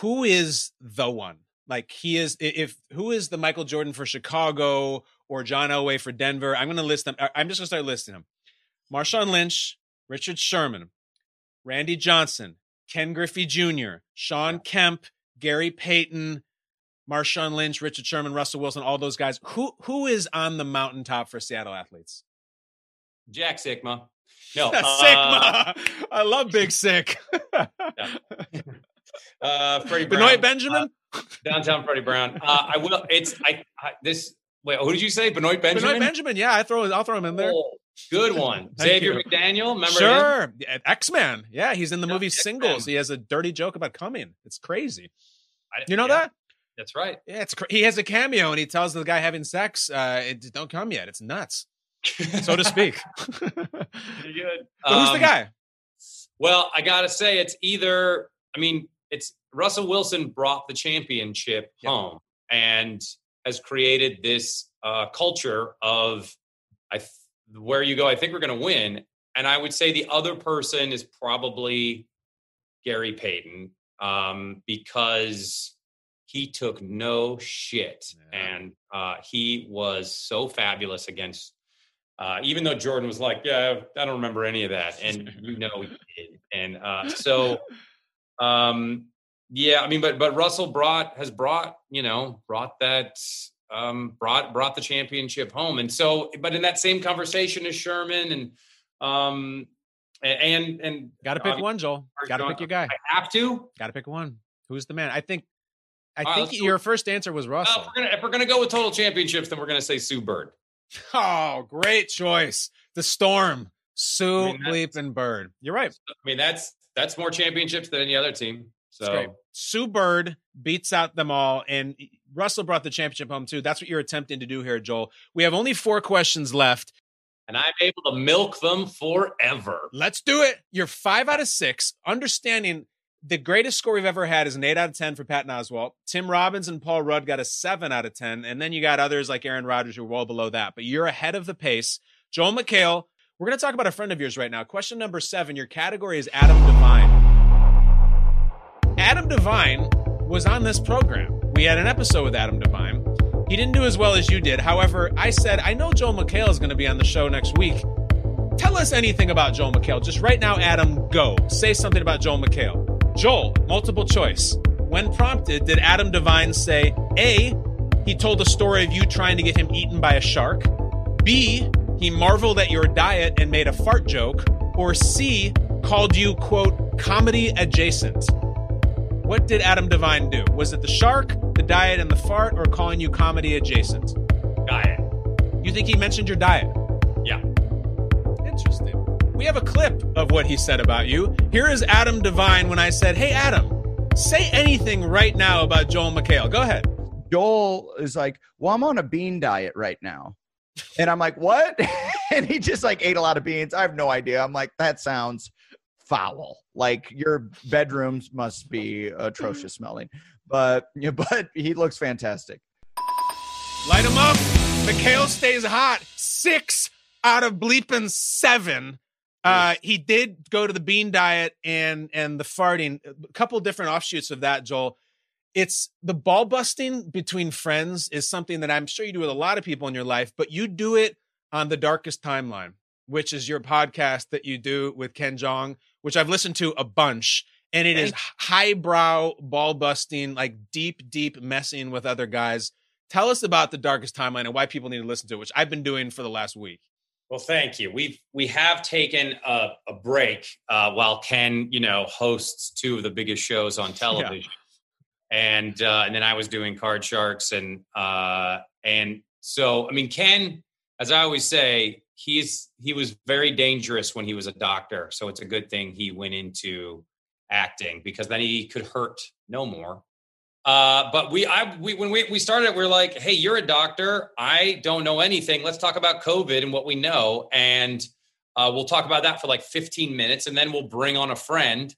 who is the one like he is if who is the Michael Jordan for Chicago or John Elway for Denver. I'm going to list them. I'm just going to start listing them. Marshawn Lynch, Richard Sherman, Randy Johnson, Ken Griffey Jr., Shawn Kemp, Gary Payton, Marshawn Lynch, Richard Sherman, Russell Wilson, all those guys. Who who is on the mountaintop for Seattle athletes? Jack Sikma. *laughs* No, uh, Sikma. I love Big Sick. *laughs* *laughs* uh, Freddie Benoit Benjamin. Uh, downtown Freddie Brown. Uh, I will. It's I, I this Wait, who did you say? Benoit Benjamin. Benoit Benjamin. Yeah, I throw. I'll throw him in there. Oh, good one. *laughs* Xavier you. McDaniel. Remember sure. X Man. Yeah, he's in the movie Singles. X-Men. He has a dirty joke about coming. It's crazy. I, you know yeah, that? That's right. Yeah, it's he has a cameo and he tells the guy having sex, uh, it, "Don't come yet." It's nuts, so to speak. *laughs* *laughs* Pretty good. Um, who's the um, guy? Well, I gotta say, it's either. I mean, it's Russell Wilson brought the championship yep. home, and has created this uh, culture of I th- where you go, I think we're going to win. And I would say the other person is probably Gary Payton um, because he took no shit yeah. and uh, he was so fabulous against. Uh, even though Jordan was like, "Yeah, I don't remember any of that," and you know he did, and uh, so *laughs* um, yeah, I mean, but but Russell brought has brought you know brought that um, brought brought the championship home, and so but in that same conversation as Sherman and um and and got to pick uh, one, Joel. Got to pick your guy. I have to. Got to pick one. Who's the man? I think. I uh, think your first answer was Russell. if, we're gonna, if we're gonna go with total championships, then we're gonna say Sue Bird. *laughs* Oh, great choice. The Storm, Sue I mean, Bleeping Bird. You're right. I mean, that's that's more championships than any other team. So Sue Bird beats out them all, and Russell brought the championship home too. That's what you're attempting to do here, Joel. We have only four questions left. And I'm able to milk them forever. Let's do it. You're five out of six. Understanding the greatest score we've ever had is an eight out of 10 for Patton Oswalt. Tim Robbins and Paul Rudd got a seven out of 10. And then you got others like Aaron Rodgers who are well below that. But you're ahead of the pace. Joel McHale, we're going to talk about a friend of yours right now. Question number seven. Your category is Adam Devine. Adam Devine was on this program. We had an episode with Adam Devine. He didn't do as well as you did. However, I said, I know Joel McHale is going to be on the show next week. Tell us anything about Joel McHale. Just right now, Adam, go. Say something about Joel McHale. Joel, multiple choice. When prompted, did Adam Devine say, A, he told a story of you trying to get him eaten by a shark? B, he marveled at your diet and made a fart joke? or C, called you, quote, comedy adjacent? What did Adam Devine do? Was it the shark, the diet, and the fart, or calling you comedy adjacent? Diet. You think he mentioned your diet? Yeah. Interesting. We have a clip of what he said about you. Here is Adam Devine when I said, Hey, Adam, say anything right now about Joel McHale. Go ahead. Joel is like, Well, I'm on a bean diet right now. And I'm like, What? *laughs* and he just like ate a lot of beans. I have no idea. I'm like, That sounds foul. Like your bedrooms must be atrocious smelling. But *laughs* but he looks fantastic. Light him up. McHale stays hot. Six out of bleeping seven. Uh, he did go to the bean diet and and the farting. A couple different offshoots of that, Joel. It's the ball busting between friends is something that I'm sure you do with a lot of people in your life, but you do it on the darkest timeline, which is your podcast that you do with Ken Jeong, which I've listened to a bunch. And it is highbrow ball busting, like deep, deep messing with other guys. Tell us about the darkest timeline and why people need to listen to it, which I've been doing for the last week. Well, thank you. We've we have taken a, a break uh, while Ken, you know, hosts two of the biggest shows on *laughs* television, and uh, and then I was doing Card Sharks, and uh, and so I mean, Ken, as I always say, he's he was very dangerous when he was a doctor, so it's a good thing he went into acting because then he could hurt no more. Uh, but we, I, we, when we, we started we are like, Hey, you're a doctor. I don't know anything. Let's talk about COVID and what we know. And, uh, we'll talk about that for like 15 minutes and then we'll bring on a friend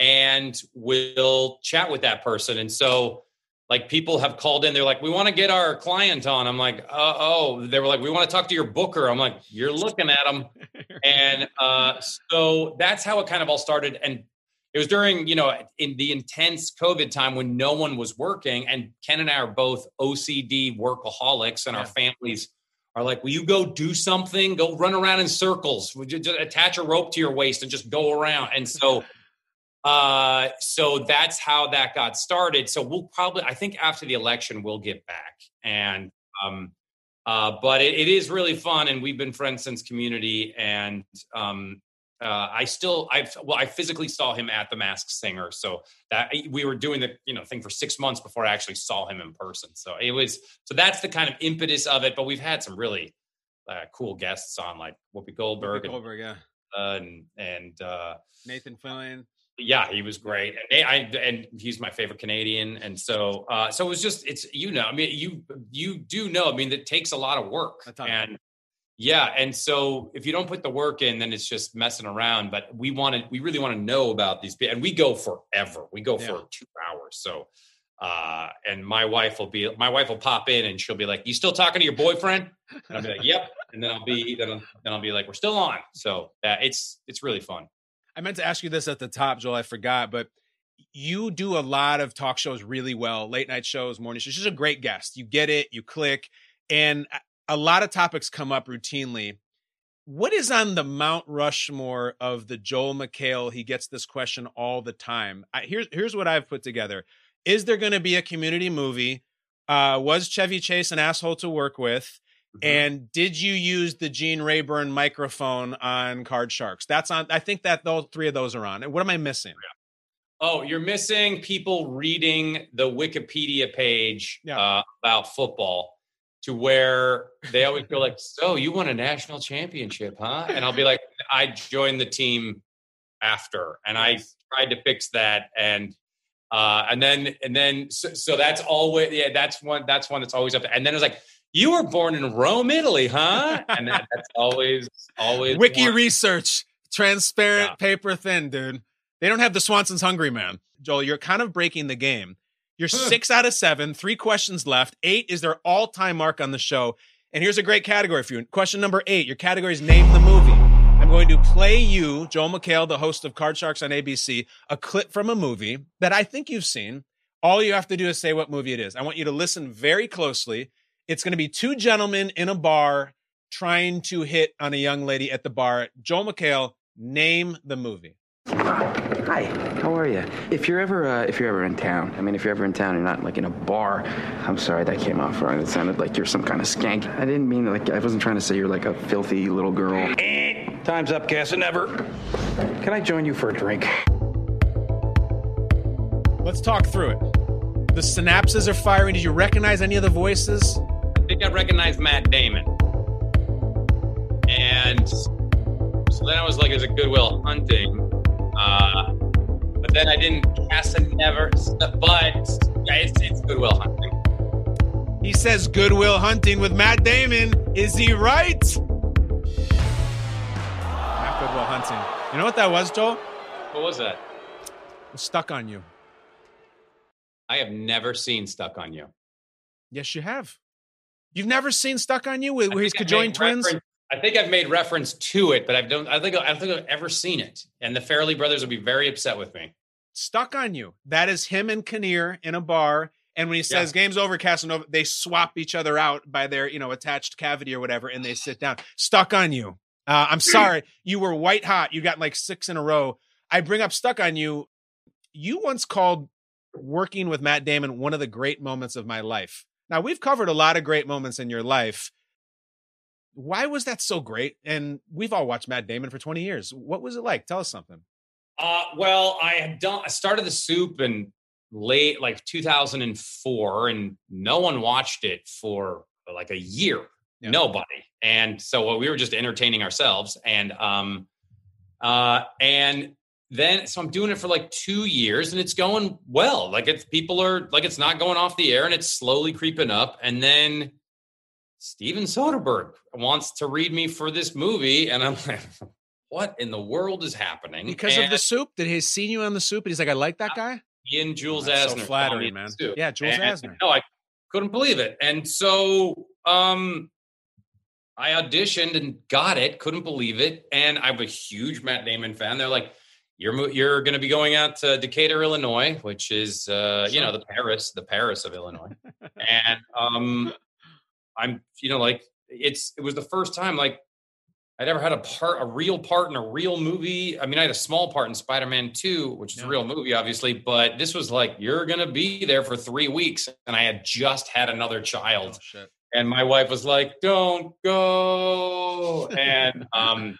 and we'll chat with that person. And so like people have called in, they're like, we want to get our client on. I'm like, uh, oh, they were like, we want to talk to your booker. I'm like, you're looking at them. *laughs* and, uh, so that's how it kind of all started. And it was during you know in the intense covid time when no one was working and ken and i are both ocd workaholics and yeah. our families are like will you go do something go run around in circles would you just attach a rope to your waist and just go around and so uh so that's how that got started so we'll probably i think after the election we'll get back and um uh but it, it is really fun and we've been friends since community and um uh, I still, I well, I physically saw him at the Mask Singer, so that we were doing the you know thing for six months before I actually saw him in person. So it was, so that's the kind of impetus of it. But we've had some really uh, cool guests on, like Whoopi Goldberg, Whoopi Goldberg, and, yeah, and and uh, Nathan Fillion. Yeah, he was great, and I and he's my favorite Canadian, and so uh, so it was just it's you know I mean you you do know I mean it takes a lot of work, and yeah, and so if you don't put the work in, then it's just messing around. But we want to, we really want to know about these people, and we go forever. We go yeah. for two hours. So, uh, and my wife will be, my wife will pop in, and she'll be like, "You still talking to your boyfriend?" And I'll be like, "Yep." And then I'll be, then I'll, then I'll be like, "We're still on." So uh, it's it's really fun. I meant to ask you this at the top, Joel. I forgot, but you do a lot of talk shows really well, late night shows, morning shows. Just a great guest. You get it, you click, and a lot of topics come up routinely. What is on the Mount Rushmore of the Joel McHale? He gets this question all the time. I, here's here's what I've put together. Is there going to be a community movie? Uh, was Chevy Chase an asshole to work with? Mm-hmm. And did you use the Gene Rayburn microphone on Card Sharks? That's on. I think that those three of those are on. What am I missing? Oh, you're missing people reading the Wikipedia page yeah. uh, about football to where they always feel like, "So you won a national championship, huh?" And I'll be like, "I joined the team after, and I tried to fix that, and uh, and then and then so, so that's always yeah, that's one that's one that's always up. And then it's like, "You were born in Rome, Italy, huh?" And that, that's always always wiki one. research, transparent, yeah. paper thin, dude. They don't have the Swanson's hungry man. Joel, you're kind of breaking the game you're six out of seven, three questions left. Eight is their all time mark on the show. And here's a great category for you. Question number eight your category is Name the Movie. I'm going to play you, Joel McHale, the host of Card Sharks on ABC, a clip from a movie that I think you've seen. All you have to do is say what movie it is. I want you to listen very closely. It's going to be two gentlemen in a bar trying to hit on a young lady at the bar. Joel McHale, name the movie. Hi, how are you? If you're ever uh, if you're ever in town, I mean, if you're ever in town, you're not like in a bar. I'm sorry, that came off wrong. It sounded like you're some kind of skank. I didn't mean like I wasn't trying to say you're like a filthy little girl. Time Time's up, Casanova. Can I join you for a drink? Let's talk through it. The synapses are firing. Did you recognize any of the voices? I think I recognized Matt Damon. And so then I was like, "Is it Good Will Hunting?" Uh, but then I didn't cast a never. But yeah, it's, it's Good Will Hunting. He says Good Will Hunting with Matt Damon. Is he right? Not Good Will Hunting. You know what that was, Joel? What was that? Stuck on you. I have never seen Stuck on You. Yes, you have. You've never seen Stuck on You with, his conjoined twins? I think I've made reference to it, but I don't. I think I don't think I've ever seen it. And the Farrelly brothers would be very upset with me. Stuck on You. That is him and Kinnear in a bar. And when he says game's over, Casanova, they swap each other out by their, you know, attached cavity or whatever, and they sit down. Stuck on You. Uh, I'm sorry. You were white hot. You got like six in a row. I bring up Stuck on You. You once called working with Matt Damon one of the great moments of my life. Now, we've covered a lot of great moments in your life. Why was that so great? And we've all watched Matt Damon for 20 years. What was it like? Tell us something. Uh, well, I had done. I started the soup in late like 2004, and no one watched it for like a year. Nobody. And so we were just entertaining ourselves, and um, uh, and then so I'm doing it for like two years, and it's going well. Like it's people are like it's not going off the air, and it's slowly creeping up, and then. Steven Soderbergh wants to read me for this movie, and I'm like, *laughs* "What in the world is happening?" Because And- of the soup? Did he seen you on the soup? And he's like, I like that guy? and Jules so Asner. flattering, man. Yeah, Jules And, Asner. No, I couldn't believe it. And so um I auditioned and got it, couldn't believe it. And I'm a huge Matt Damon fan. They're like, you're you're going to be going out to Decatur, Illinois, which is uh, you know the Paris, the Paris of Illinois, *laughs* and um, I'm you know like it's it was the first time like I'd ever had a part, a real part in a real movie. I mean, I had a small part in Spider Man 2, which is a real movie, obviously, but this was like, you're going to be there for three weeks. And I had just had another child. and my wife was like, don't go. And um,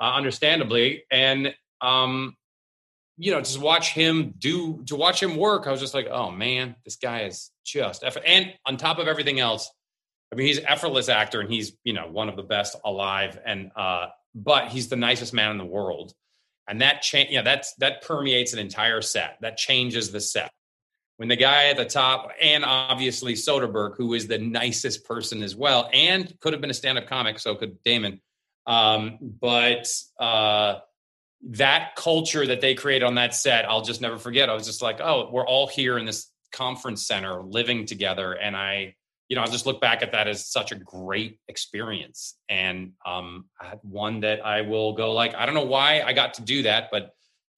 uh, understandably, and um, you know, just watch him do, to watch him work, I was just like, oh man, this guy is just, eff-" and on top of everything else, I mean, he's an effortless actor and he's, you know, one of the best alive. And, uh, but he's the nicest man in the world. And that change, yeah, that's, that permeates an entire set. That changes the set. When the guy at the top, and obviously Soderbergh, who is the nicest person as well, and could have been a stand-up comic, so could Damon. Um, but uh, that culture that they created on that set, I'll just never forget. I was just like, oh, we're all here in this conference center living together, and I, you know, I just look back at that as such a great experience, and um, one that I will go like, I don't know why I got to do that, but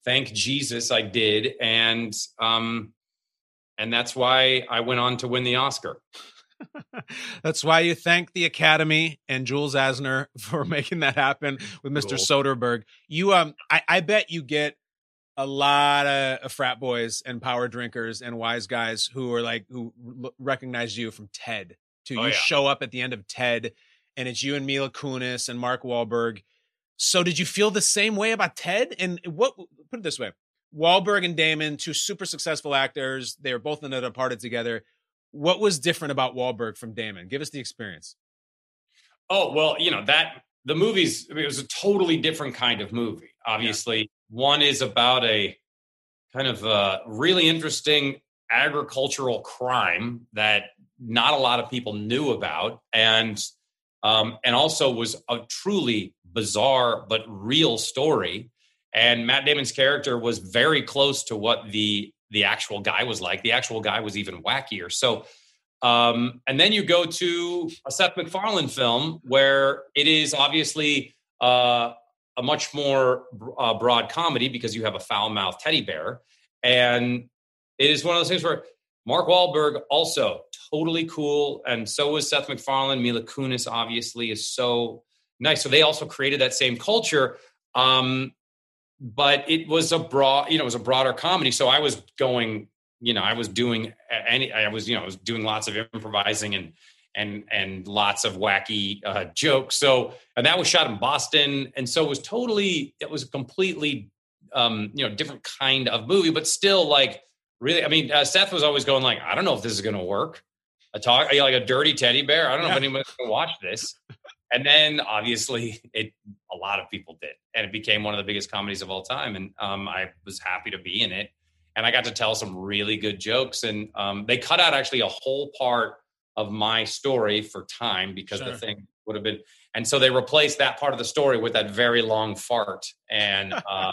thank Jesus I did, and um, and that's why I went on to win the Oscar. *laughs* That's why you thank the Academy and Jules Asner *laughs* for making that happen with Mr. Cool. Soderbergh. You, um, I, I bet you get a lot of, frat boys and power drinkers and wise guys who are like who recognize you from Ted. Too, Oh, you yeah. show up at the end of Ted, and it's you and Mila Kunis and Mark Wahlberg. So, did you feel the same way about Ted? And what? Put it this way: Wahlberg and Damon, two super successful actors. They were both in the Departed together. What was different about Wahlberg from Damon? Give us the experience. Oh well, you know that the movies. I mean, it was a totally different kind of movie. Obviously, one is about a kind of a really interesting agricultural crime that not a lot of people knew about, and um, and also was a truly bizarre but real story. And Matt Damon's character was very close to what the the actual guy was like. The actual guy was even wackier. So um, and then you go to a Seth MacFarlane film where it is obviously uh, a much more uh, broad comedy because you have a foul mouthed teddy bear. And it is one of those things where Mark Wahlberg also totally cool. And so is Seth MacFarlane. Mila Kunis obviously is so nice. So they also created that same culture. Um, but it was a broad, you know, it was a broader comedy. So I was going, you know, I was doing any, I was, you know, I was doing lots of improvising and, and and lots of wacky uh, jokes. So and that was shot in Boston, and so it was totally it was a completely um, you know different kind of movie, but still like really. I mean, uh, Seth was always going like, I don't know if this is going to work. A talk like a dirty teddy bear. I don't know Yeah. if anyone's going to watch this. And then obviously *laughs* it a lot of people did, and it became one of the biggest comedies of all time. And um, I was happy to be in it, and I got to tell some really good jokes. And um, they cut out actually a whole part of my story for time because Sure. the thing would have been. And so they replaced that part of the story with that very long fart, and *laughs* uh,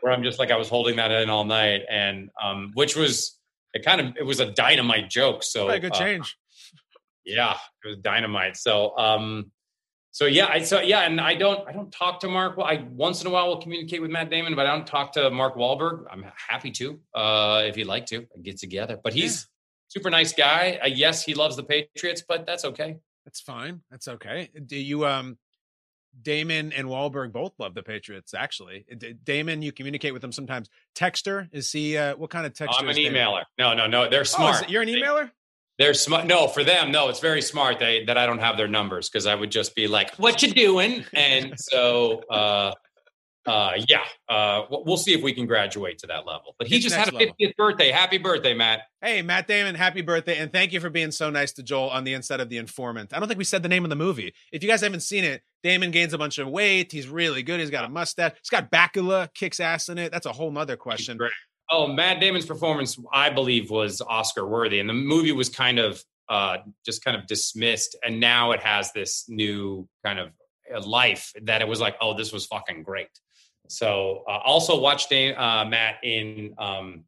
where I'm just like I was holding that in all night, and um, which was it kind of it was a dynamite joke. So a good uh, change. yeah, it was dynamite. So, um, so yeah, I so yeah, and I don't I don't talk to Mark. I once in a while will communicate with Matt Damon, but I don't talk to Mark Wahlberg. I'm happy to uh, if you'd like to get together. But he's super nice guy. Uh, yes, he loves the Patriots, but that's okay. That's fine. That's okay. Do you um Damon and Wahlberg both love the Patriots, actually. D- Damon, you communicate with them sometimes. Texter, is he uh what kind of texter? I'm an is Damon? emailer. No, no, no. They're Oh, smart. it- you're an emailer? They're smart. No, for them, no. It's very smart. They that I don't have their numbers because I would just be like, "What you doing?" And so, uh, uh, yeah, uh, we'll see if we can graduate to that level. But he It's just had a level. 50th birthday. Happy birthday, Matt! Hey, Matt Damon, happy birthday. And thank you for being so nice to Joel on the inside of The Informant. I don't think we said the name of the movie. If you guys haven't seen it, Damon gains a bunch of weight. He's really good. He's got a mustache. He's got Bakula, kicks ass in it. That's a whole nother question. Oh, Matt Damon's performance, I believe, was Oscar worthy, and the movie was kind of uh, just kind of dismissed, and now it has this new kind of uh, life that it was like, oh, this was fucking great. So, uh, also watched uh, Matt in um,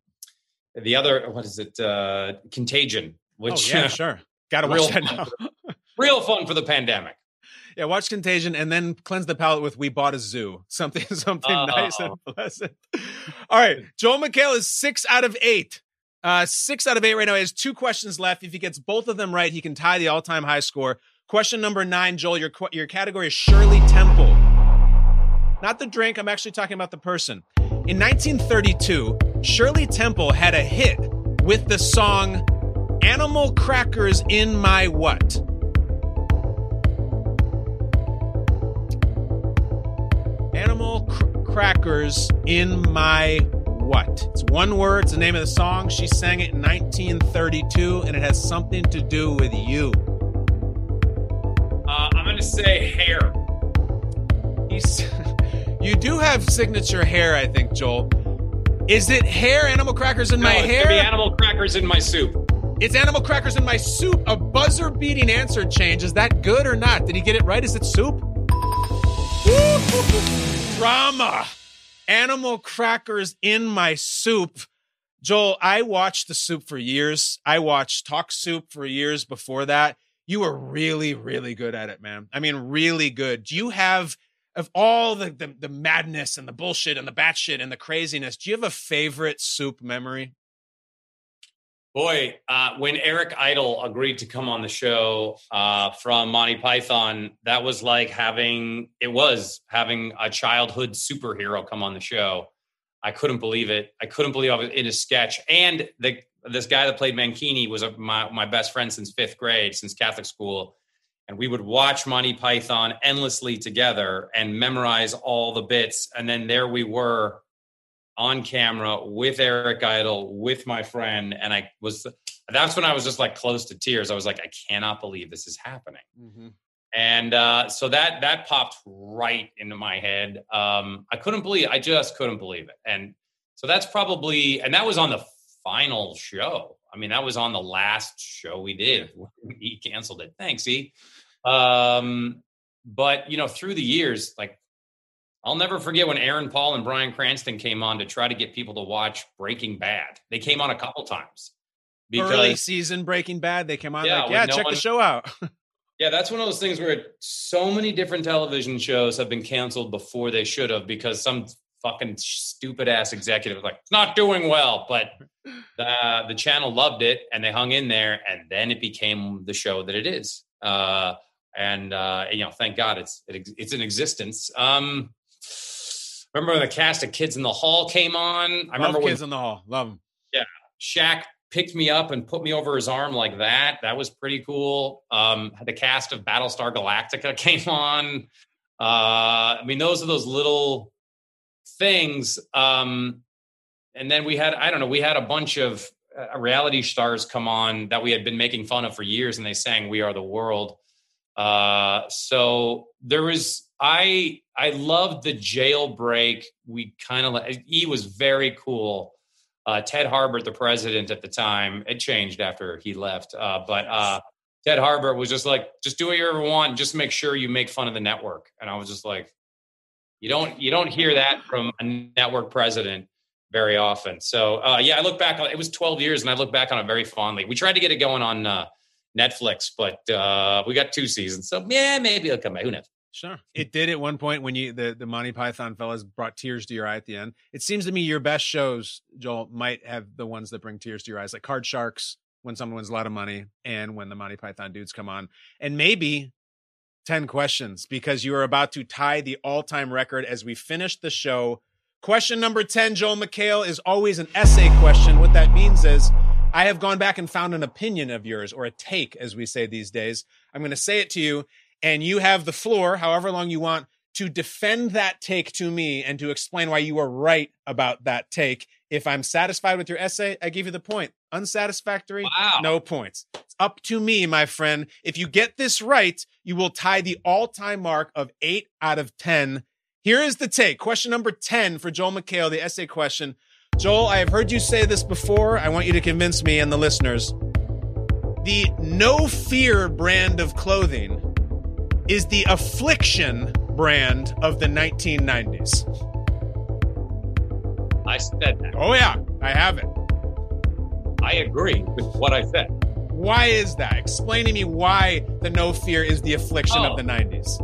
the other what is it, uh, Contagion, which oh, yeah, *laughs* sure. Gotta real watch that fun now. real fun for the pandemic. Yeah, watch Contagion and then cleanse the palate with We Bought a Zoo. *laughs* Something something nice and pleasant. All right. *laughs* Joel McHale is six out of eight. Uh, six out of eight right now. He has two questions left. If he gets both of them right, he can tie the all-time high score. Question number nine, Joel. Your your category is Shirley Temple. Not the drink. I'm actually talking about the person. In 1932, Shirley Temple had a hit with the song "Animal Crackers in My What." Animal cr- crackers in my what? It's one word. It's the name of the song. She sang it in 1932, and it has something to do with you. Uh, I'm going to say hair. He's, *laughs* you do have signature hair, I think, Joel. Is it hair? Animal crackers in No, my hair? be animal crackers in my soup. It's animal crackers in my soup. A buzzer beating answer change. Is that good or not? Did he get it right? Is it soup? Drama. Animal crackers in my soup. Joel, I watched the soup for years. I watched Talk Soup for years before that. You were really, really good at it, man. I mean, really good. Do you have of all the the, the madness and the bullshit and the batshit and the craziness? Do you have a favorite soup memory? Boy, uh, when Eric Idle agreed to come on the show uh, from Monty Python, that was like having it was having a childhood superhero come on the show. I couldn't believe it. I couldn't believe I was in a sketch. And the this guy that played Mankini was my my best friend since fifth grade, since Catholic school, and we would watch Monty Python endlessly together and memorize all the bits. And then there we were on camera with Eric Idle, with my friend, and I was. That's when I was just like close to tears. I was like, I cannot believe this is happening. And uh, so that that popped right into my head. Um, I couldn't believe. I just couldn't believe it. And so that's probably. And that was on the final show. I mean, that was on the last show we did. *laughs* he canceled it. Thanks, E. Um, but you know, through the years, like I'll never forget when Aaron Paul and Bryan Cranston came on to try to get people to watch Breaking Bad. They came on a couple times Early because season Breaking Bad, they came on Yeah, like, yeah, no check one- the show out. *laughs* Yeah, that's one of those things where so many different television shows have been canceled before they should have because some fucking stupid ass executive was like, it's not doing well. But *laughs* the, the channel loved it and they hung in there and then it became the show that it is. Uh, and, uh, you know, thank God it's, it, it's in existence. Um, remember when the cast of Kids in the Hall came on? I Love remember when Kids in the Hall. Love them. yeah, Shaq picked me up and put me over his arm like that. That was pretty cool. Um, the cast of Battlestar Galactica *laughs* came on. Uh, I mean, those are those little things. Um, and then we had, I don't know, we had a bunch of uh, reality stars come on that we had been making fun of for years, and they sang "We Are the World." Uh, so there was, I, I loved the jailbreak. We kind of, he was very cool. Uh, Ted Harbert, the president at the time, it changed after he left. Uh, but uh, Ted Harbert was just like, just do what you ever want, just make sure you make fun of the network. And I was just like, you don't you don't hear that from a network president very often. So uh, yeah, I look back on it was 12 years, and I look back on it very fondly. We tried to get it going on uh, Netflix, but uh, we got two seasons, so yeah, maybe it'll come back. Who knows? Sure. It did at one point when you the the Monty Python fellas brought tears to your eye at the end. It seems to me your best shows, Joel, might have the ones that bring tears to your eyes, like Card Sharks when someone wins a lot of money, and when the Monty Python dudes come on, and maybe 10 questions because you are about to tie the all-time record as we finish the show. Question number 10, Joel McHale, is always an essay question. What that means is I have gone back and found an opinion of yours, or a take, as we say these days. I'm going to say it to you, and you have the floor, however long you want, to defend that take to me and to explain why you are right about that take. If I'm satisfied with your essay, I give you the point. Unsatisfactory, wow. no points. It's up to me, my friend. If you get this right, you will tie the all time mark of eight out of 10. Here is the take. Question number 10 for Joel McHale, the essay question. Joel, I have heard you say this before. I want you to convince me and the listeners. The No Fear brand of clothing is the Affliction brand of the 1990s. I said that. Oh, yeah, I have it. I agree with what I said. Why is that? Explain to me why the No Fear is the affliction Oh. of the 90s.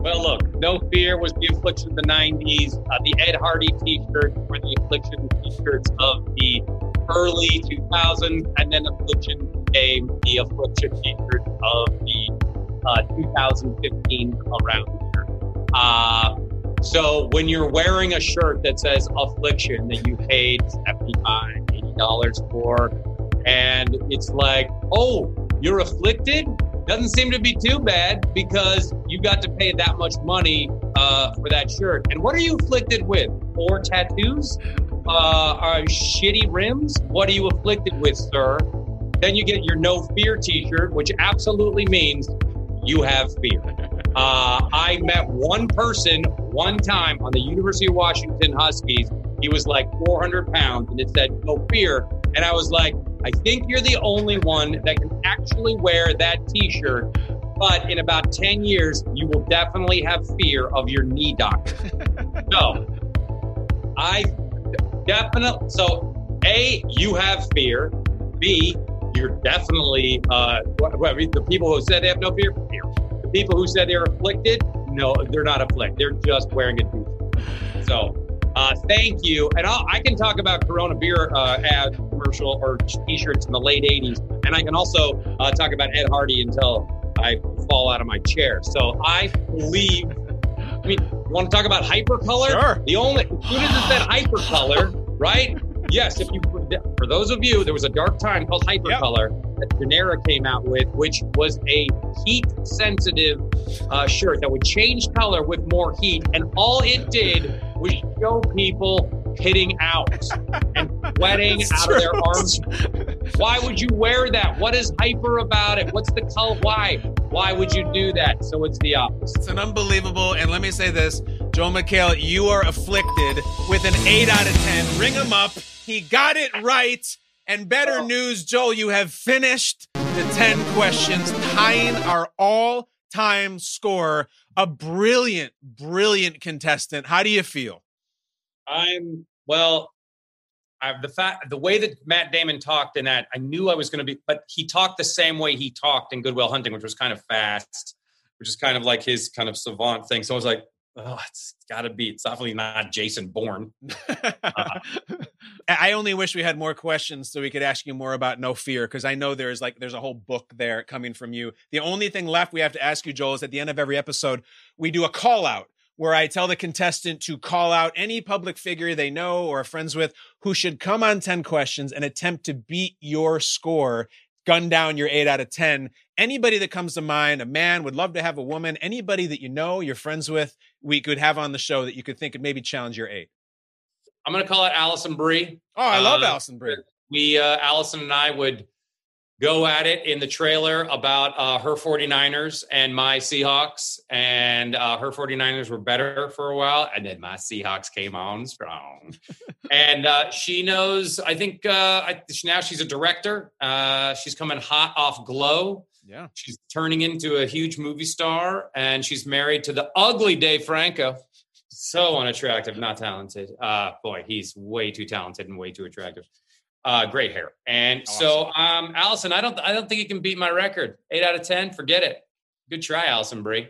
Well, look, No Fear was the affliction of the 90s. Uh, the Ed Hardy t shirts were the affliction t shirts of the early 2000s. And then Affliction became the affliction t shirt of the uh, 2015 around here. Uh, so when you're wearing a shirt that says affliction that you paid 75 $80 for, and it's like, oh, you're afflicted? Doesn't seem to be too bad because you got to pay that much money uh, for that shirt. And what are you afflicted with? Four tattoos? Uh, are shitty rims? What are you afflicted with, sir? Then you get your no fear T-shirt, which absolutely means you have fear. Uh, I met one person one time on the University of Washington Huskies. He was like 400 pounds, and it said "No fear." And I was like, I think you're the only one that can actually wear that T-shirt. But in about 10 years, you will definitely have fear of your knee doctor. *laughs* so I definitely. So a, you have fear. B, you're definitely uh, the people who said they have no fear. Fear. The people who said they're afflicted, no, they're not afflicted. They're just wearing a T-shirt. So. Uh, thank you, and I'll, I can talk about Corona beer uh, ad commercial or T-shirts in the late '80s, and I can also uh, talk about Ed Hardy until I fall out of my chair. So I believe. I mean, you want to talk about hypercolor? Sure. The only as soon as it said hypercolor, right? Yes. If you for those of you, there was a dark time called hypercolor that Generra came out with, which was a heat sensitive uh, shirt that would change color with more heat, and all it did was show people hitting out *laughs* and sweating out of their arms. Why would you wear that? What is hyper about it? What's the color? Why? Why would you do that? So it's the opposite. It's an unbelievable. And let me say this, Joel McHale, you are afflicted with an eight out of ten. Ring him up. He got it right. And better oh. news, Joel, you have finished the ten questions, tying our all-time score. A brilliant, brilliant contestant. How do you feel? I'm well. I, the fact, the way that Matt Damon talked in that, I knew I was going to be, but he talked the same way he talked in Good Will Hunting, which was kind of fast, which is kind of like his kind of savant thing. So I was like, oh, it's got to be. It's definitely not Jason Bourne. Uh-huh. *laughs* I only wish we had more questions so we could ask you more about No Fear because I know there's like there's a whole book there coming from you. The only thing left we have to ask you, Joel, is at the end of every episode we do a call out where I tell the contestant to call out any public figure they know or are friends with who should come on 10 questions and attempt to beat your score, gun down your eight out of 10. Anybody that comes to mind, a man would love to have a woman, anybody that you know, you're friends with, we could have on the show that you could think could maybe challenge your eight. I'm going to call it Alison Brie. Oh, I love Uh, Alison Brie. We, uh, Alison and I would go at it in the trailer about uh, her 49ers and my Seahawks. And uh, her 49ers were better for a while. And then my Seahawks came on strong. *laughs* and uh, she knows, I think uh, I, now she's a director. Uh, she's coming hot off Glow. Yeah. She's turning into a huge movie star. And she's married to the ugly Dave Franco. So unattractive, not talented. Uh, boy, he's way too talented and way too attractive. Uh, great hair. And so, um, Alison, I don't, I don't think you can beat my record. Eight out of ten, forget it. Good try, Alison Brie.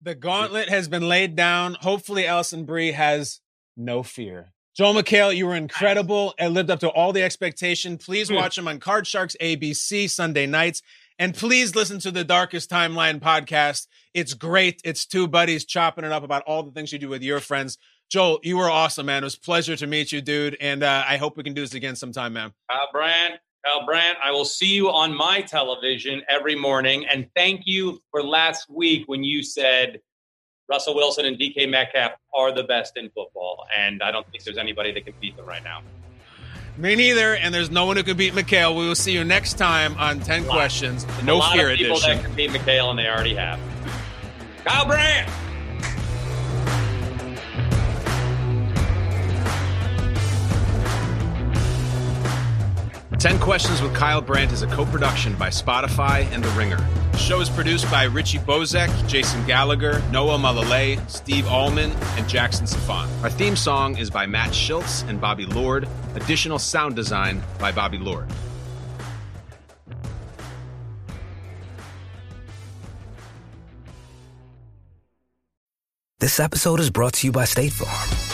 The gauntlet has been laid down. Hopefully, Alison Brie has no fear. Joel McHale, you were incredible and lived up to all the expectation. Please watch him on Card Sharks ABC Sunday nights. And please listen to the Darkest Timeline podcast. It's great. It's two buddies chopping it up about all the things you do with your friends. Joel, you were awesome, man. It was a pleasure to meet you, dude. And uh, I hope we can do this again sometime, man. Kyle Brandt, Kyle Brandt, I will see you on my television every morning. And thank you for last week when you said Russell Wilson and DK Metcalf are the best in football. And I don't think there's anybody that can beat them right now. Me neither. And there's no one who can beat McHale. We will see you next time on 10 Questions, No Fear of people Edition. that can beat McHale, and they already have. Kyle Brandt. 10 Questions with Kyle Brandt is a co production by Spotify and The Ringer. The show is produced by Richie Bozek, Jason Gallagher, Noah Malalay, Steve Allman, and Jackson Safan. Our theme song is by Matt Schultz and Bobby Lord. Additional sound design by Bobby Lord. This episode is brought to you by State Farm.